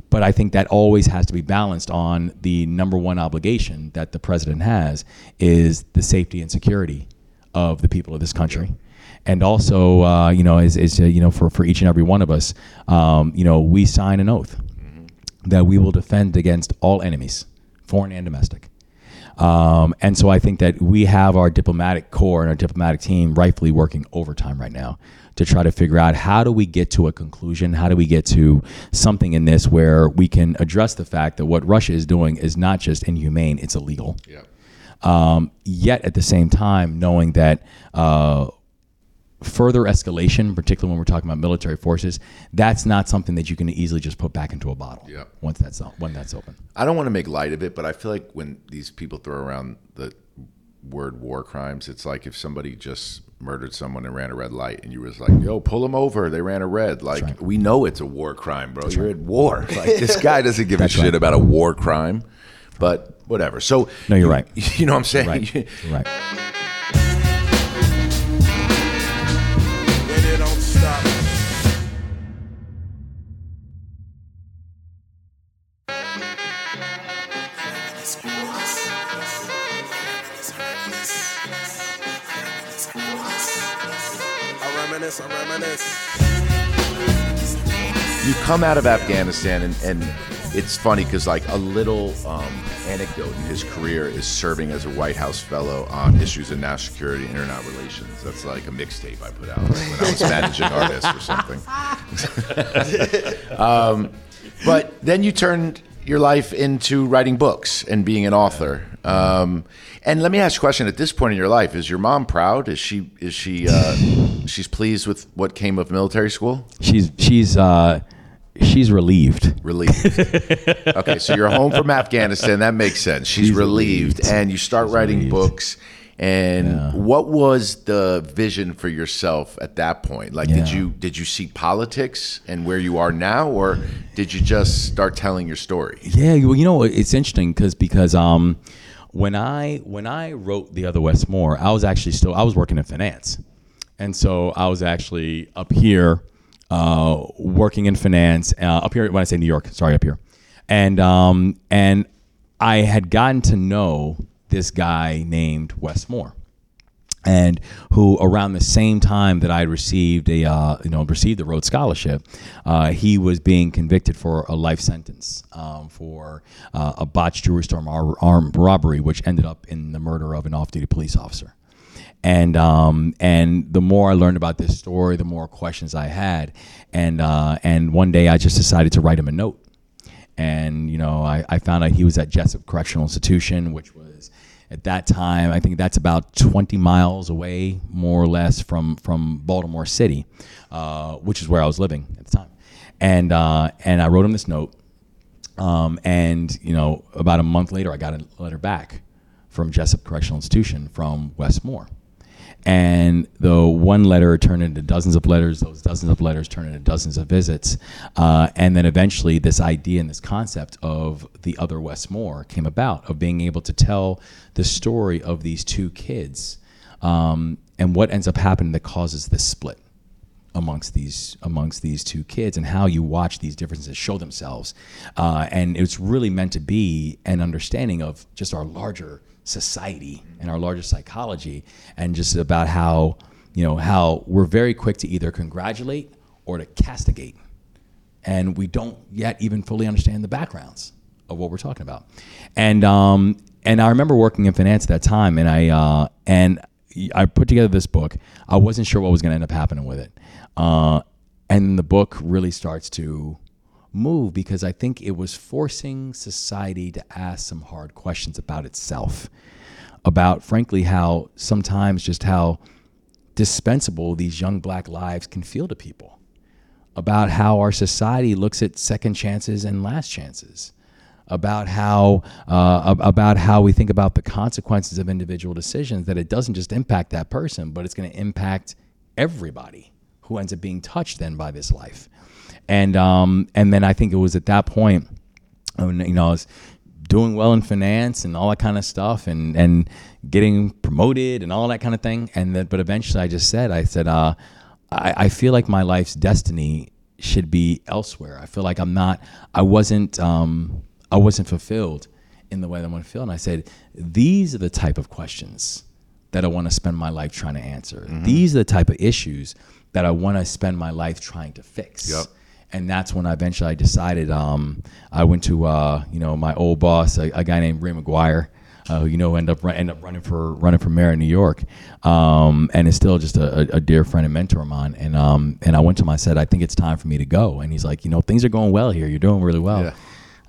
But I think that always has to be balanced on the number one obligation that the president has is the safety and security of the people of this country. And also, uh, you know, is, is uh, you know, for, for each and every one of us, um, you know, we sign an oath that we will defend against all enemies, foreign and domestic. Um, and so I think that we have our diplomatic corps and our diplomatic team rightfully working overtime right now to try to figure out how do we get to a conclusion? How do we get to something in this where we can address the fact that what Russia is doing is not just inhumane, it's illegal. Yeah. Um, yet at the same time, knowing that uh, further escalation, particularly when we're talking about military forces, that's not something that you can easily just put back into a bottle. Yeah. Once that's when that's open. I don't want to make light of it, but I feel like when these people throw around the word war crimes, it's like if somebody just murdered someone and ran a red light, and you was like, "Yo, pull them over. They ran a red." Like right. we know it's a war crime, bro. You're at war. Like this guy doesn't give a That's shit right. about a war crime, but whatever. So No, you're you- right. You know what I'm saying? Right. You're right. And come out of Afghanistan, and, and it's funny because like a little um, anecdote in his career is serving as a White House fellow on issues of national security and international relations. That's like a mixtape I put out when I was managing artist or something. um, but then you turned your life into writing books and being an author. Um, and let me ask you a question: At this point in your life, is your mom proud? Is she is she uh, she's pleased with what came of military school? She's she's uh, she's relieved. Relieved. okay, so you're home from Afghanistan. That makes sense. She's, She's relieved, relieved. and you start writing relieved. books. And what was the vision for yourself at that point? Like, did you did you see politics and where you are now, or did you just start telling your story? Yeah, well, you know, it's interesting because because um, when I when I wrote the other Wes Moore, I was actually still I was working in finance, and so I was actually up here uh, working in finance uh, up here when I say New York, sorry, up here, and um, and I had gotten to know this guy named Wes Moore, and who around the same time that I received a uh, you know received the Rhodes Scholarship, uh, he was being convicted for a life sentence um, for uh, a botched store armed robbery, which ended up in the murder of an off-duty police officer. And um, and the more I learned about this story, the more questions I had, and uh, and one day I just decided to write him a note. And you know I, I found out he was at Jessup Correctional Institution, which was at that time I think that's about 20 miles away, more or less from from Baltimore City, uh, which is where I was living at the time, and uh, and I wrote him this note, um, and you know about a month later I got a letter back from Jessup Correctional Institution from Wes Moore. And the one letter turned into dozens of letters, those dozens of letters turned into dozens of visits. Uh, and then eventually, this idea and this concept of the other Wes Moore came about of being able to tell the story of these two kids um, and what ends up happening that causes this split amongst these amongst these two kids and how you watch these differences show themselves uh, and it's really meant to be an understanding of just our larger society and our larger psychology and just about how you know how we're very quick to either congratulate or to castigate and we don't yet even fully understand the backgrounds of what we're talking about. And um, and I remember working in finance at that time, and I uh, and I put together this book. I wasn't sure what was going to end up happening with it, uh, and the book really starts to move because I think it was forcing society to ask some hard questions about itself, about frankly how sometimes just how dispensable these young black lives can feel to people about how our society looks at second chances and last chances, about how uh, about how we think about the consequences of individual decisions. That it doesn't just impact that person, but it's going to impact everybody who ends up being touched then by this life. And um, and then I think it was at that point, when, you know, I was doing well in finance and all that kind of stuff, and and getting promoted and all that kind of thing. And then, but eventually, I just said, I said, uh, I, I feel like my life's destiny should be elsewhere. I feel like I'm not. I wasn't. Um, I wasn't fulfilled in the way that I want to feel. And I said, these are the type of questions that I want to spend my life trying to answer. These are the type of issues that I want to spend my life trying to fix. Yep. And that's when I eventually I decided. Um, I went to uh, you know my old boss, a, a guy named Ray McGuire, uh, who you know end up run- end up running for running for mayor in New York, um, and is still just a, a, dear friend and mentor of mine. And um, and I went to him. I said, I think it's time for me to go. And he's like, you know, things are going well here. You're doing really well. Yeah.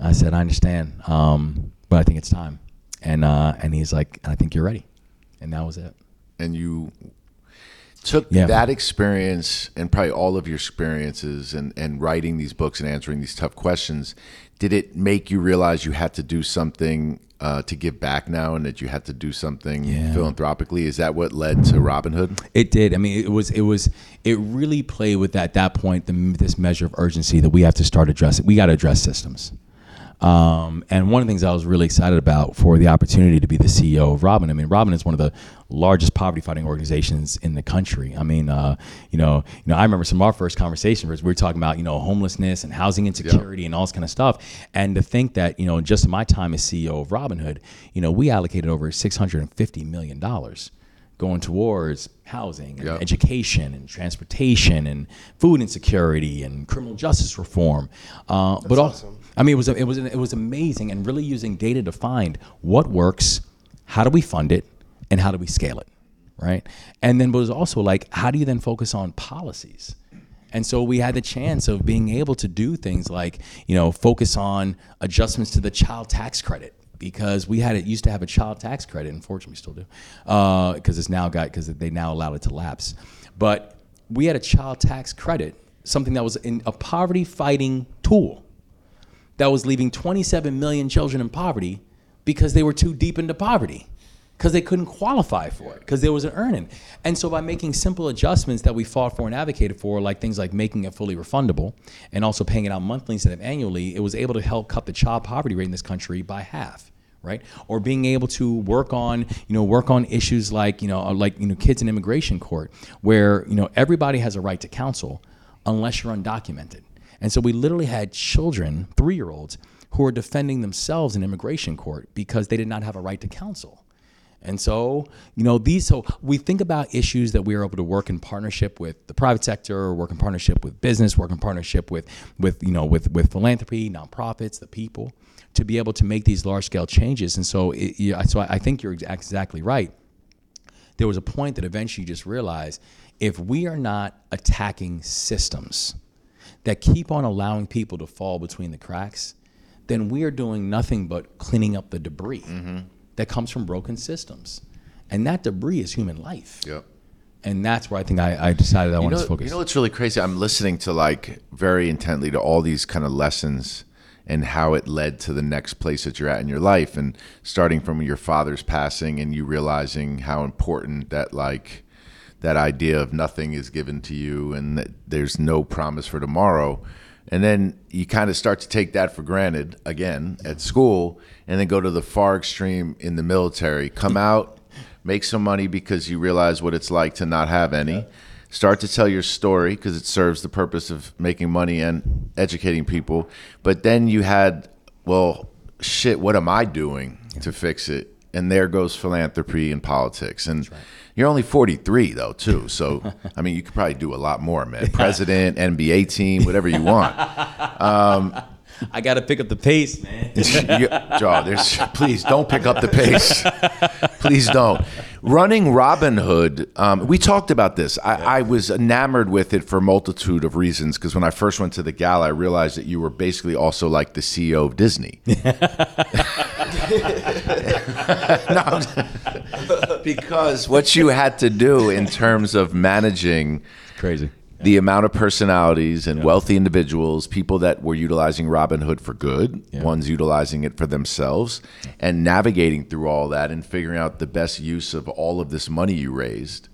I said, I understand, um, but I think it's time. And uh, and he's like, I think you're ready. And that was it. and you took Yeah. that experience and probably all of your experiences and, and writing these books and answering these tough questions did it make you realize you had to do something uh, to give back now and that you had to do something Yeah. philanthropically is that what led to robin hood It did. I mean, it was it was it really played with at that point the, this measure of urgency that we have to start addressing. We got to address systems. Um, and one of the things I was really excited about for the opportunity to be the CEO of Robin. I mean, Robin is one of the largest poverty fighting organizations in the country. I mean, uh, you know, you know, I remember some of our first conversations we were talking about you know homelessness and housing insecurity and all this kind of stuff. And to think that you know, just in my time as CEO of Robin Hood, you know, we allocated over six hundred and fifty million dollars going towards housing and Yeah. education and transportation and food insecurity and criminal justice reform. Uh, but also, I mean, it was it was it was amazing and really using data to find what works, how do we fund it, and how do we scale it, right? And then but it was also like how do you then focus on policies? And so we had the chance of being able to do things like, you know, focus on adjustments to the child tax credit because we had it used to have a child tax credit. Unfortunately, we still do uh, because it's now got because they now allowed it to lapse. But we had a child tax credit, something that was in a poverty fighting tool that was leaving 27 million children in poverty because they were too deep into poverty because they couldn't qualify for it because there was an earning. And so by making simple adjustments that we fought for and advocated for like things like making it fully refundable and also paying it out monthly instead of annually it was able to help cut the child poverty rate in this country by half right? Or being able to work on you know work on issues like you know uh, like you know kids in immigration court where you know everybody has a right to counsel unless you're undocumented. And so we literally had children, three year olds, who were defending themselves in immigration court because they did not have a right to counsel. And so, you know, these, so we think about issues that we are able to work in partnership with the private sector, work in partnership with business, work in partnership with, with you know, with, with philanthropy, nonprofits, the people, to be able to make these large scale changes. And so, it, so I think you're exactly right. There was a point that eventually you just realized if we are not attacking systems that keep on allowing people to fall between the cracks, then we are doing nothing but cleaning up the debris mm-hmm. That comes from broken systems. And that debris is human life. Yep. And that's where I think I, I decided I you wanted know, to focus. you know what's really crazy? I'm listening to like very intently to all these kind of lessons and how it led to the next place that you're at in your life and starting from your father's passing and you realizing how important that like that idea of nothing is given to you and that there's no promise for tomorrow and then you kind of start to take that for granted again at school and then go to the far extreme in the military come out make some money because you realize what it's like to not have any. Start to tell your story because it serves the purpose of making money and educating people. But then you had, well, shit, what am I doing to fix it? And there goes philanthropy and politics. And you're only 43 though, too. So I mean, you could probably do a lot more, man. President, NBA team, whatever you want. Um, I got to pick up the pace, man. You- Joe, there's please don't pick up the pace. please don't. Running Robin Hood, um, we talked about this. I, I was enamored with it for a multitude of reasons. Because when I first went to the gala, I realized that you were basically also like the CEO of Disney. No, because what you had to do in terms of managing Crazy. The amount of personalities and wealthy individuals, people that were utilizing Robin Hood for good, Yeah. ones utilizing it for themselves, and navigating through all that and figuring out the best use of all of this money you raised.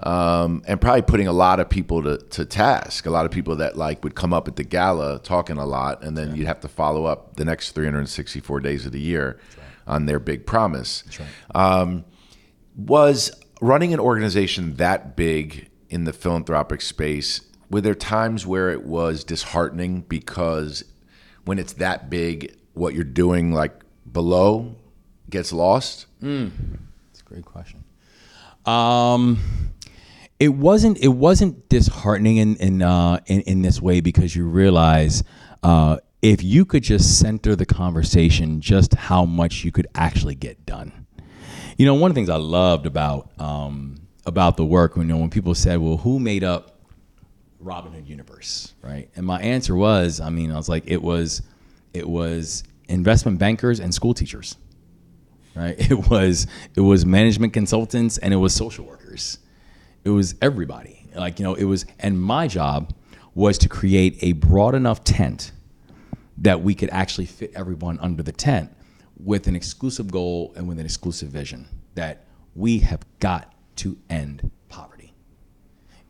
Um, and probably putting a lot of people to, to task. A lot of people that like would come up at the gala talking a lot, and then you'd have to follow up the next 364 days of the year on their big promise. Um, was running an organization that big in the philanthropic space, were there times where it was disheartening because when it's that big, what you're doing like below gets lost? That's a great question. Um, it wasn't. It wasn't disheartening in in uh, in, in this way because you realize uh, if you could just center the conversation, just how much you could actually get done. You know, one of the things I loved about um, about the work, you know, when people said, "Well, who made up Robin Hood universe?" Right, and my answer was, I mean, I was like, it was, it was investment bankers and school teachers right? It was it was management consultants and it was social workers. It was everybody. Like you know, it was and my job was to create a broad enough tent that we could actually fit everyone under the tent with an exclusive goal and with an exclusive vision that we have got to end poverty.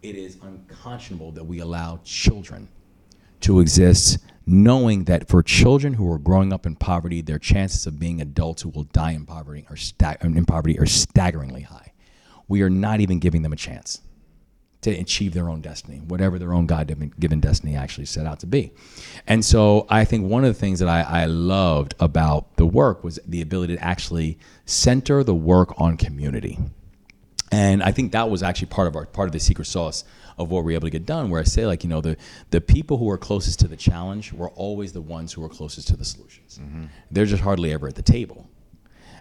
It is unconscionable that we allow children to exist knowing that for children who are growing up in poverty, their chances of being adults who will die in poverty are, stag- in poverty are staggeringly high. We are not even giving them a chance to achieve their own destiny, whatever their own God given destiny actually set out to be. And so I think one of the things that I, I loved about the work was the ability to actually center the work on community. And I think that was actually part of our part of the secret sauce of what we are able to get done. Where I say, like, you know, the the people who are closest to the challenge were always the ones who were closest to the solutions. Mm-hmm. They're just hardly ever at the table.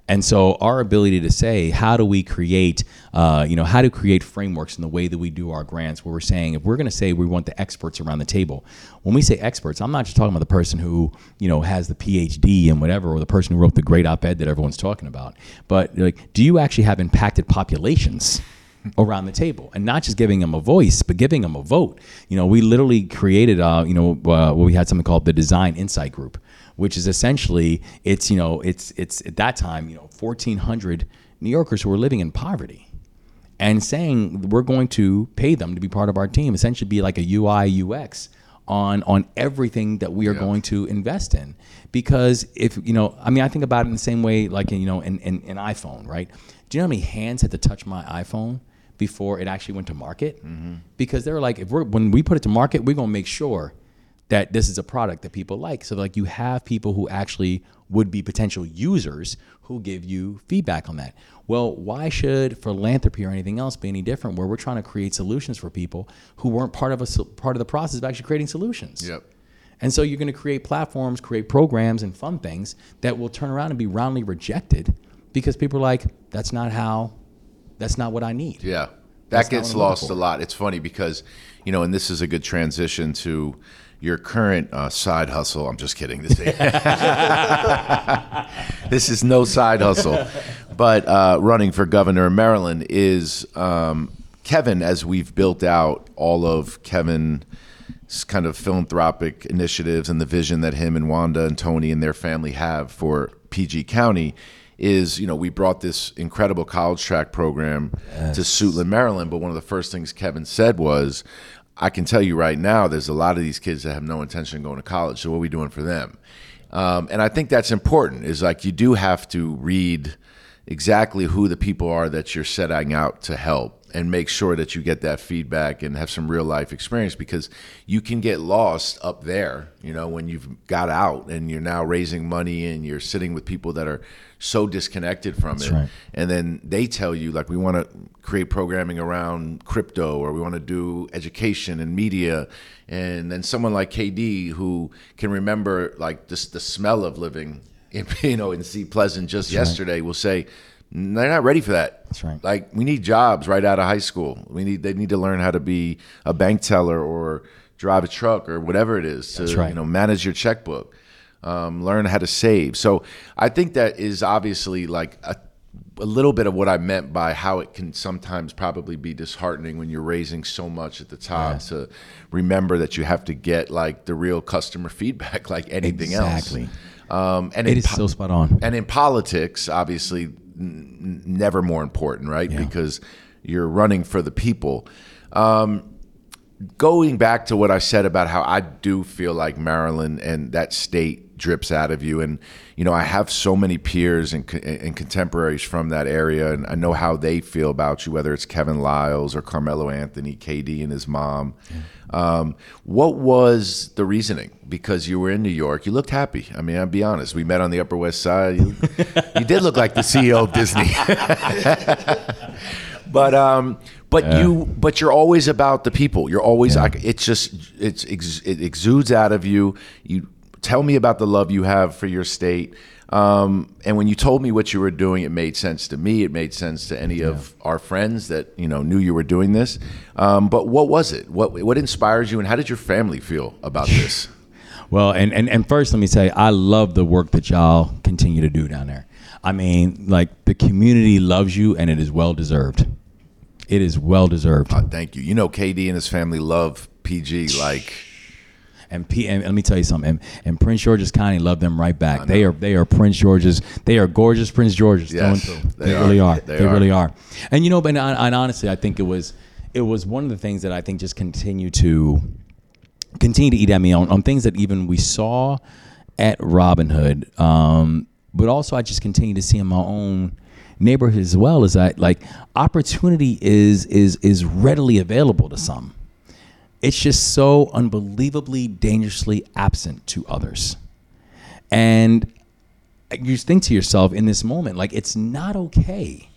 And so our ability to say, how do we create, uh, you know, how to create frameworks in the way that we do our grants, where we're saying, if we're going to say we want the experts around the table, when we say experts, I'm not just talking about the person who, you know, has the PhD and whatever, or the person who wrote the great op-ed that everyone's talking about, but like, do you actually have impacted populations? around the table? And not just giving them a voice but giving them a vote. You know we literally created uh, you know uh, we had something called the design insight group which is essentially it's you know it's it's at that time you know 1400 new yorkers who were living in poverty and saying we're going to pay them to be part of our team essentially be like a ui ux on on everything that we are going to invest in. Because if you know i mean i think about it in the same way like in, you know in, an iphone right? Do you know how many hands had to touch my iphone before it actually went to market? Mm-hmm. Because they were like if we're when we put it to market we're going to make sure that this is a product that people like. So like you have people who actually would be potential users who give you feedback on that. Well, why should philanthropy or anything else be any different where we're trying to create solutions for people who weren't part of a part of the process of actually creating solutions? Yep. And so you're going to create platforms, create programs and fun things that will turn around and be roundly rejected because people are like that's not how that's not what I need. Yeah. That not gets what I'm looking lost a lot. It's funny because, you know, and this is a good transition to your current uh, side hustle. I'm just kidding. This, this is no side hustle. But uh, running for governor of Maryland is um, Kevin, as we've built out all of Kevin's kind of philanthropic initiatives and the vision that him and Wanda and Tony and their family have for PG County is, you know, we brought this incredible college track program to Suitland, Maryland. But one of the first things Kevin said was, I can tell you right now, there's a lot of these kids that have no intention of going to college. So what are we doing for them? Um, and I think that's important. Is like you do have to read exactly who the people are that you're setting out to help and make sure that you get that feedback and have some real life experience because you can get lost up there, you know, when you've got out and you're now raising money and you're sitting with people that are so disconnected from it. right. And then they tell you, like, we want to create programming around crypto or we want to do education and media. And then someone like KD who can remember, like, just the smell of living, in, you know, in Seat Pleasant just yesterday will say, they're not ready for that. That's right. Like we need jobs right out of high school. We need they need to learn how to be a bank teller or drive a truck or whatever it is to That's right. you know manage your checkbook, um, learn how to save. So I think that is obviously like a, a little bit of what I meant by how it can sometimes probably be disheartening when you're raising so much at the top to remember that you have to get like the real customer feedback like anything Exactly. else. Um, and It is so spot on. and in politics, obviously, n- never more important, right? Because you're running for the people. Um, going back to what I said about how I do feel like Maryland and that state drips out of you. And you know, I have so many peers and, and contemporaries from that area, and I know how they feel about you, whether it's Kevin Liles or Carmelo Anthony, KD and his mom. Um, what was the reasoning? Because you were in New York, you looked happy. I mean, I'll be honest. We met on the Upper West Side. You, you did look like the CEO of Disney. but um, but you but you're always about the people. You're always like it's just it's it exudes out of you. You tell me about the love you have for your state. Um, and when you told me what you were doing, it made sense to me. It made sense to any of our friends that you know knew you were doing this. Um, but what was it? What what inspires you, and how did your family feel about this? Well, and, and, and first, let me say, I love the work that y'all continue to do down there. I mean, like, the community loves you, and it is well deserved. It is well deserved. Uh, thank you. You know, KD and his family love PG. Like, And, P, and let me tell you something. And, and Prince George's County love them right back. They are they are Prince George's. They are gorgeous Prince George's Yes, they They, are. really are. They They, are. really are. And you know, but and, and honestly, I think it was it was one of the things that I think just continue to continue to eat at me on, on things that even we saw at Robin Hood. Um, but also I just continue to see in my own neighborhood as well is that like opportunity is is is readily available to some. It's just so unbelievably dangerously absent to others. And you think to yourself in this moment, like it's not okay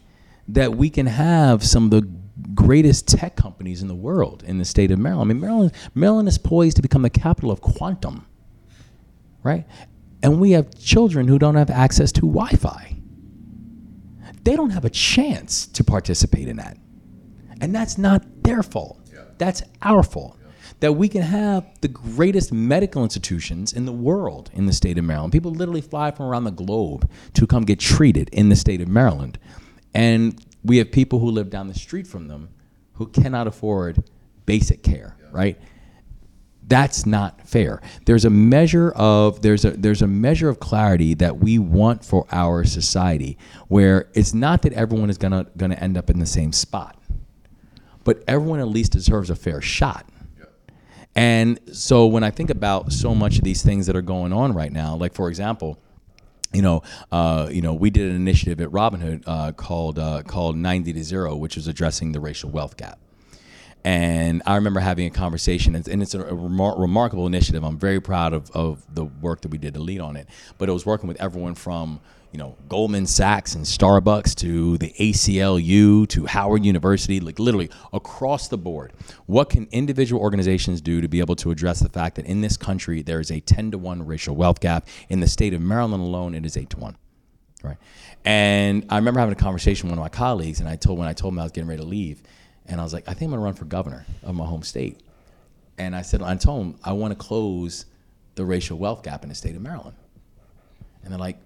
that we can have some of the greatest tech companies in the world in the state of Maryland. I mean, Maryland, Maryland is poised to become the capital of quantum, right? And we have children who don't have access to Wi-Fi. They don't have a chance to participate in that, and that's not their fault. That's our fault. That we can have the greatest medical institutions in the world in the state of Maryland. People literally fly from around the globe to come get treated in the state of Maryland. And we have people who live down the street from them who cannot afford basic care, right? That's not fair. There's a measure of there's a there's a measure of clarity that we want for our society where it's not that everyone is gonna gonna end up in the same spot, but everyone at least deserves a fair shot. And so when I think about so much of these things that are going on right now, like for example, you know, uh, you know, we did an initiative at Robin Hood uh, called uh, called 90 to Zero, which was addressing the racial wealth gap. And I remember having a conversation, and and it's a, remar- remarkable initiative. I'm very proud of, of the work that we did to lead on it. But it was working with everyone from, you know, Goldman Sachs and Starbucks to the ACLU to Howard University, like literally across the board. What can individual organizations do to be able to address the fact that in this country there is a 10 to 1 racial wealth gap? In the state of Maryland alone, it is 8 to 1 right? And I remember having a conversation with one of my colleagues, and I told when I told him I was getting ready to leave, and I was like, I think I'm gonna run for governor of my home state. And I said, I told him I want to close the racial wealth gap in the state of Maryland. And they're like,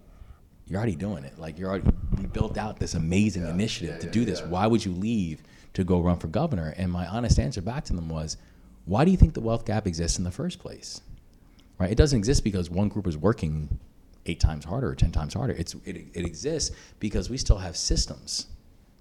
You're already doing it. Like you're already we built out this amazing initiative to do this. Why would you leave to go run for governor? And my honest answer back to them was, Why do you think the wealth gap exists in the first place? right? It doesn't exist because one group is working eight times harder or ten times harder. It's it, it exists because we still have systems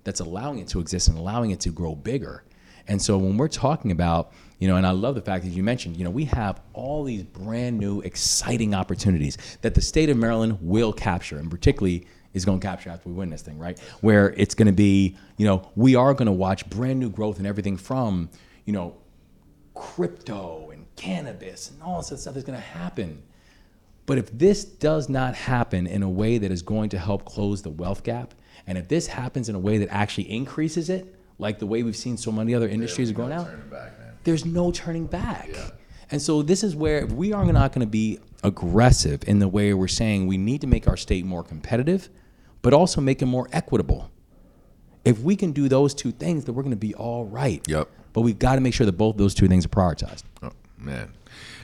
that's allowing it to exist and allowing it to grow bigger. And so when we're talking about, you know, and I love the fact that you mentioned, you know, we have all these brand new exciting opportunities that the state of Maryland will capture, and particularly is going to capture after we win this thing, right? Where it's going to be, you know, we are going to watch brand new growth and everything from, you know, crypto and cannabis and all this stuff is going to happen. But if this does not happen in a way that is going to help close the wealth gap, and if this happens in a way that actually increases it, like the way we've seen so many other industries going out, there's no turning back. And so this is where if we are not going to be aggressive in the way we're saying we need to make our state more competitive, but also make it more equitable. If we can do those two things, then we're going to be all right. Yep. But we've got to make sure that both those two things are prioritized. Oh, man.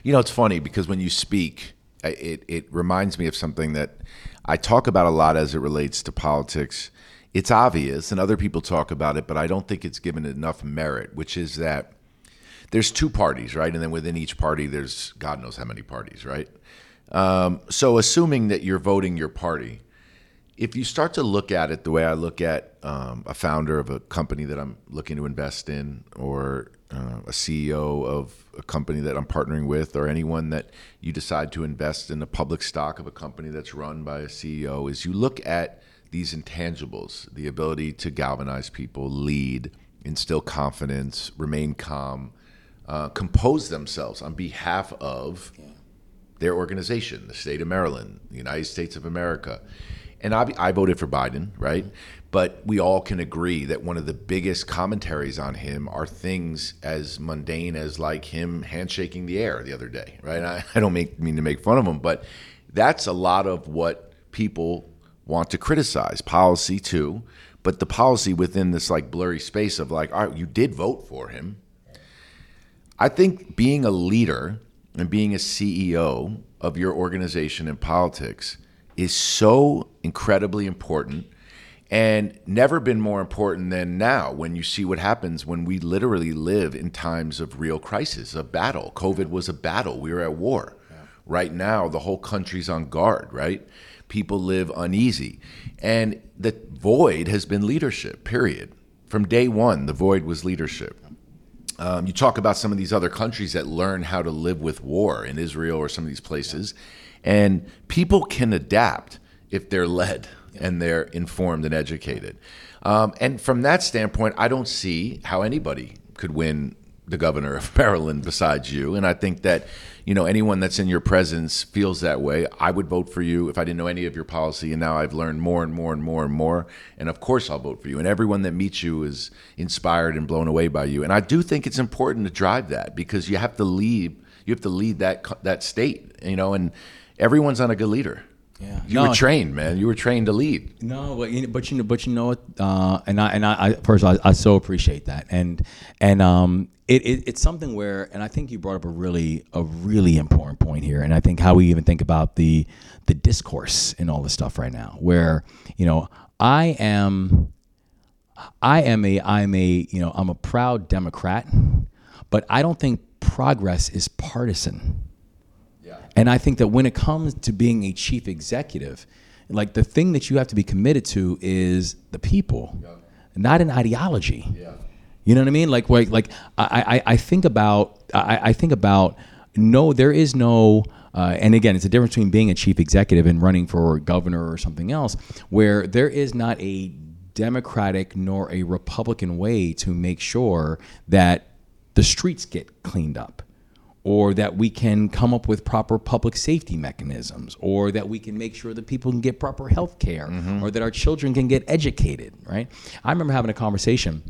You know, it's funny because when you speak, it, it reminds me of something that I talk about a lot as it relates to politics. It's obvious, and other people talk about it, but I don't think it's given enough merit, which is that there's two parties, right? And then within each party, there's God knows how many parties, right? Um, so, assuming that you're voting your party, if you start to look at it the way I look at um, a founder of a company that I'm looking to invest in, or uh, a CEO of a company that I'm partnering with, or anyone that you decide to invest in the public stock of a company that's run by a CEO, is you look at these intangibles the ability to galvanize people, lead, instill confidence, remain calm, uh, compose themselves on behalf of their organization, the state of Maryland, the United States of America. And I, I voted for Biden, right? But we all can agree that one of the biggest commentaries on him are things as mundane as like him handshaking the air the other day, right? I, I don't make, mean to make fun of him, but that's a lot of what people want to criticize. Policy too, but the policy within this like blurry space of like, all right, you did vote for him. I think being a leader and being a CEO of your organization in politics is so incredibly important and never been more important than now when you see what happens when we literally live in times of real crisis, of battle. COVID was a battle, we were at war. Right now, the whole country's on guard, right? People live uneasy. And the void has been leadership, period. From day one, the void was leadership. Um, you talk about some of these other countries that learn how to live with war in Israel or some of these places, and people can adapt if they're led and they're informed and educated. Um, and from that standpoint, I don't see how anybody could win the governor of Maryland besides you. And I think that, you know, anyone that's in your presence feels that way. I would vote for you if I didn't know any of your policy. And now I've learned more and more and more and more. And of course, I'll vote for you. And everyone that meets you is inspired and blown away by you. And I do think it's important to drive that because you have to lead. You have to lead that that state. You know, and everyone's on a good leader. Yeah. You No. were trained, man. You were trained to lead. No, but you, but you know, but you know what? Uh, and I and I, I first of all, I, I so appreciate that, and and um, it, it it's something where, and I think you brought up a really a really important point here, and I think how we even think about the the discourse and all this stuff right now, where you know I am, I am a I'm a you know I'm a proud Democrat, but I don't think progress is partisan. And I think that when it comes to being a chief executive, like the thing that you have to be committed to is the people, not an ideology. You know what I mean? Like, like, like I, I, I think about, I, I think about, no, there is no, uh, and again, it's a difference between being a chief executive and running for governor or something else, where there is not a Democratic nor a Republican way to make sure that the streets get cleaned up or that we can come up with proper public safety mechanisms, or that we can make sure that people can get proper health care, or that our children can get educated, right? I remember having a conversation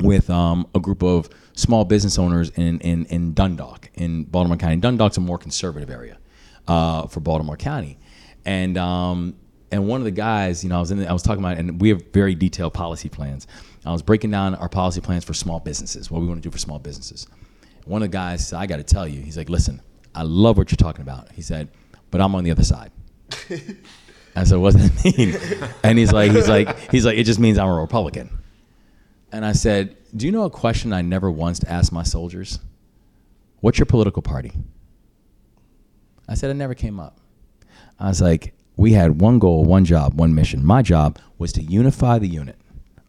with um, a group of small business owners in, in, in Dundalk, in Baltimore County. Dundalk's a more conservative area uh, for Baltimore County. And, um, and one of the guys, you know, I was in, the, I was talking about, and we have very detailed policy plans. I was breaking down our policy plans for small businesses, what we want to do for small businesses one of the guys said, I got to tell you, he's like, listen, I love what you're talking about. He said, but I'm on the other side. I said, what does that mean? And he's like, he's like, he's like, it just means I'm a Republican. And I said, do you know a question I never once asked my soldiers? What's your political party? I said, it never came up. I was like, we had one goal, one job, one mission. My job was to unify the unit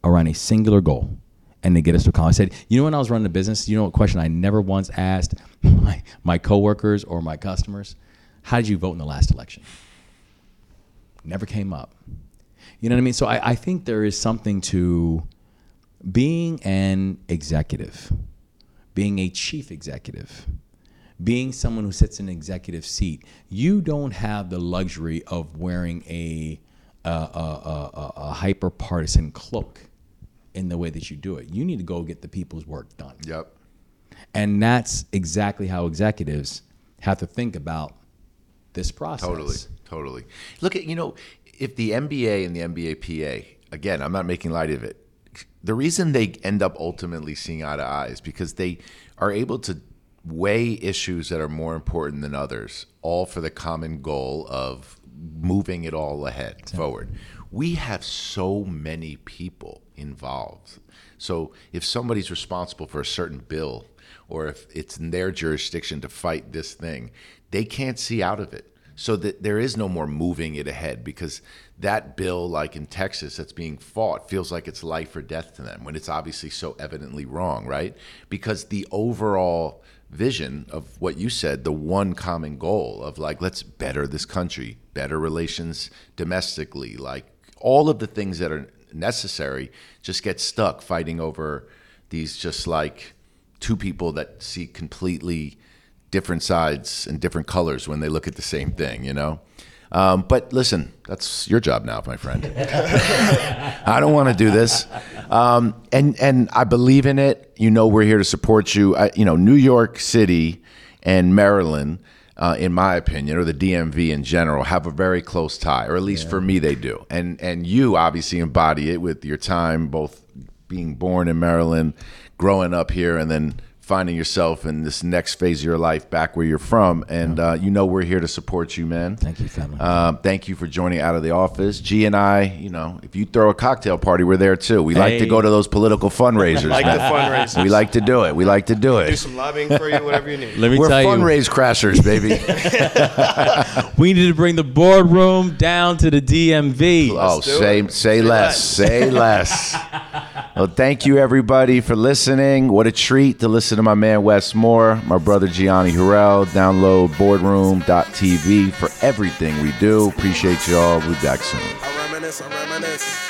around a singular goal and to get us to a call. I said, you know, when I was running a business, you know what question I never once asked my, my coworkers or my customers? How did you vote in the last election? Never came up. You know what I mean? So I, I think there is something to being an executive, being a chief executive, being someone who sits in an executive seat. You don't have the luxury of wearing a, a, a, a, a hyper partisan cloak in the way that you do it. You need to go get the people's work done. Yep. And that's exactly how executives have to think about this process. Totally, totally. Look at you know, if the NBA and the NBA PA, again, I'm not making light of it. The reason they end up ultimately seeing eye to eye is because they are able to weigh issues that are more important than others, all for the common goal of moving it all ahead forward. We have so many people involved. So if somebody's responsible for a certain bill or if it's in their jurisdiction to fight this thing, they can't see out of it. so that there is no more moving it ahead because that bill, like in Texas, that's being fought feels like it's life or death to them when it's obviously so evidently wrong, right? Because the overall vision of what you said, the one common goal of like, let's better this country, better relations domestically, like all of the things that are necessary just get stuck fighting over these just like two people that see completely different sides and different colors when they look at the same thing, you know? Um, but listen, that's your job now, my friend. I don't want to do this, um, and and I believe in it. You know, we're here to support you. I, you know, New York City and Maryland, uh, in my opinion, or the DMV in general, have a very close tie, or at least for me, they do. And and you obviously embody it with your time, both being born in Maryland, growing up here, and then finding yourself in this next phase of your life back where you're from. And uh, you know we're here to support you, man. Thank you, family. Um, thank you for joining out of the office. G and I, you know, if you throw a cocktail party, we're there too. We like to go to those political fundraisers. Like man. the fundraisers. We like to do it. We like to do it. do some lobbying for you, whatever you need. Let me We're tell you, fundraise crashers, baby. we need to bring the boardroom down to the DMV. oh, say it. say Say less. less. Say less. Well, thank you everybody for listening. What a treat to listen to my man Wes Moore, my brother Gianni Harrell. Download boardroom.tv for everything we do. Appreciate y'all. We'll be back soon. I reminisce, I reminisce.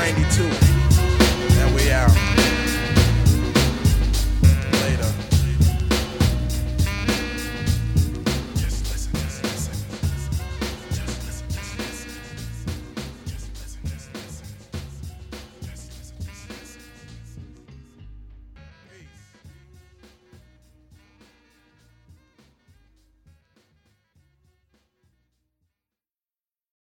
92.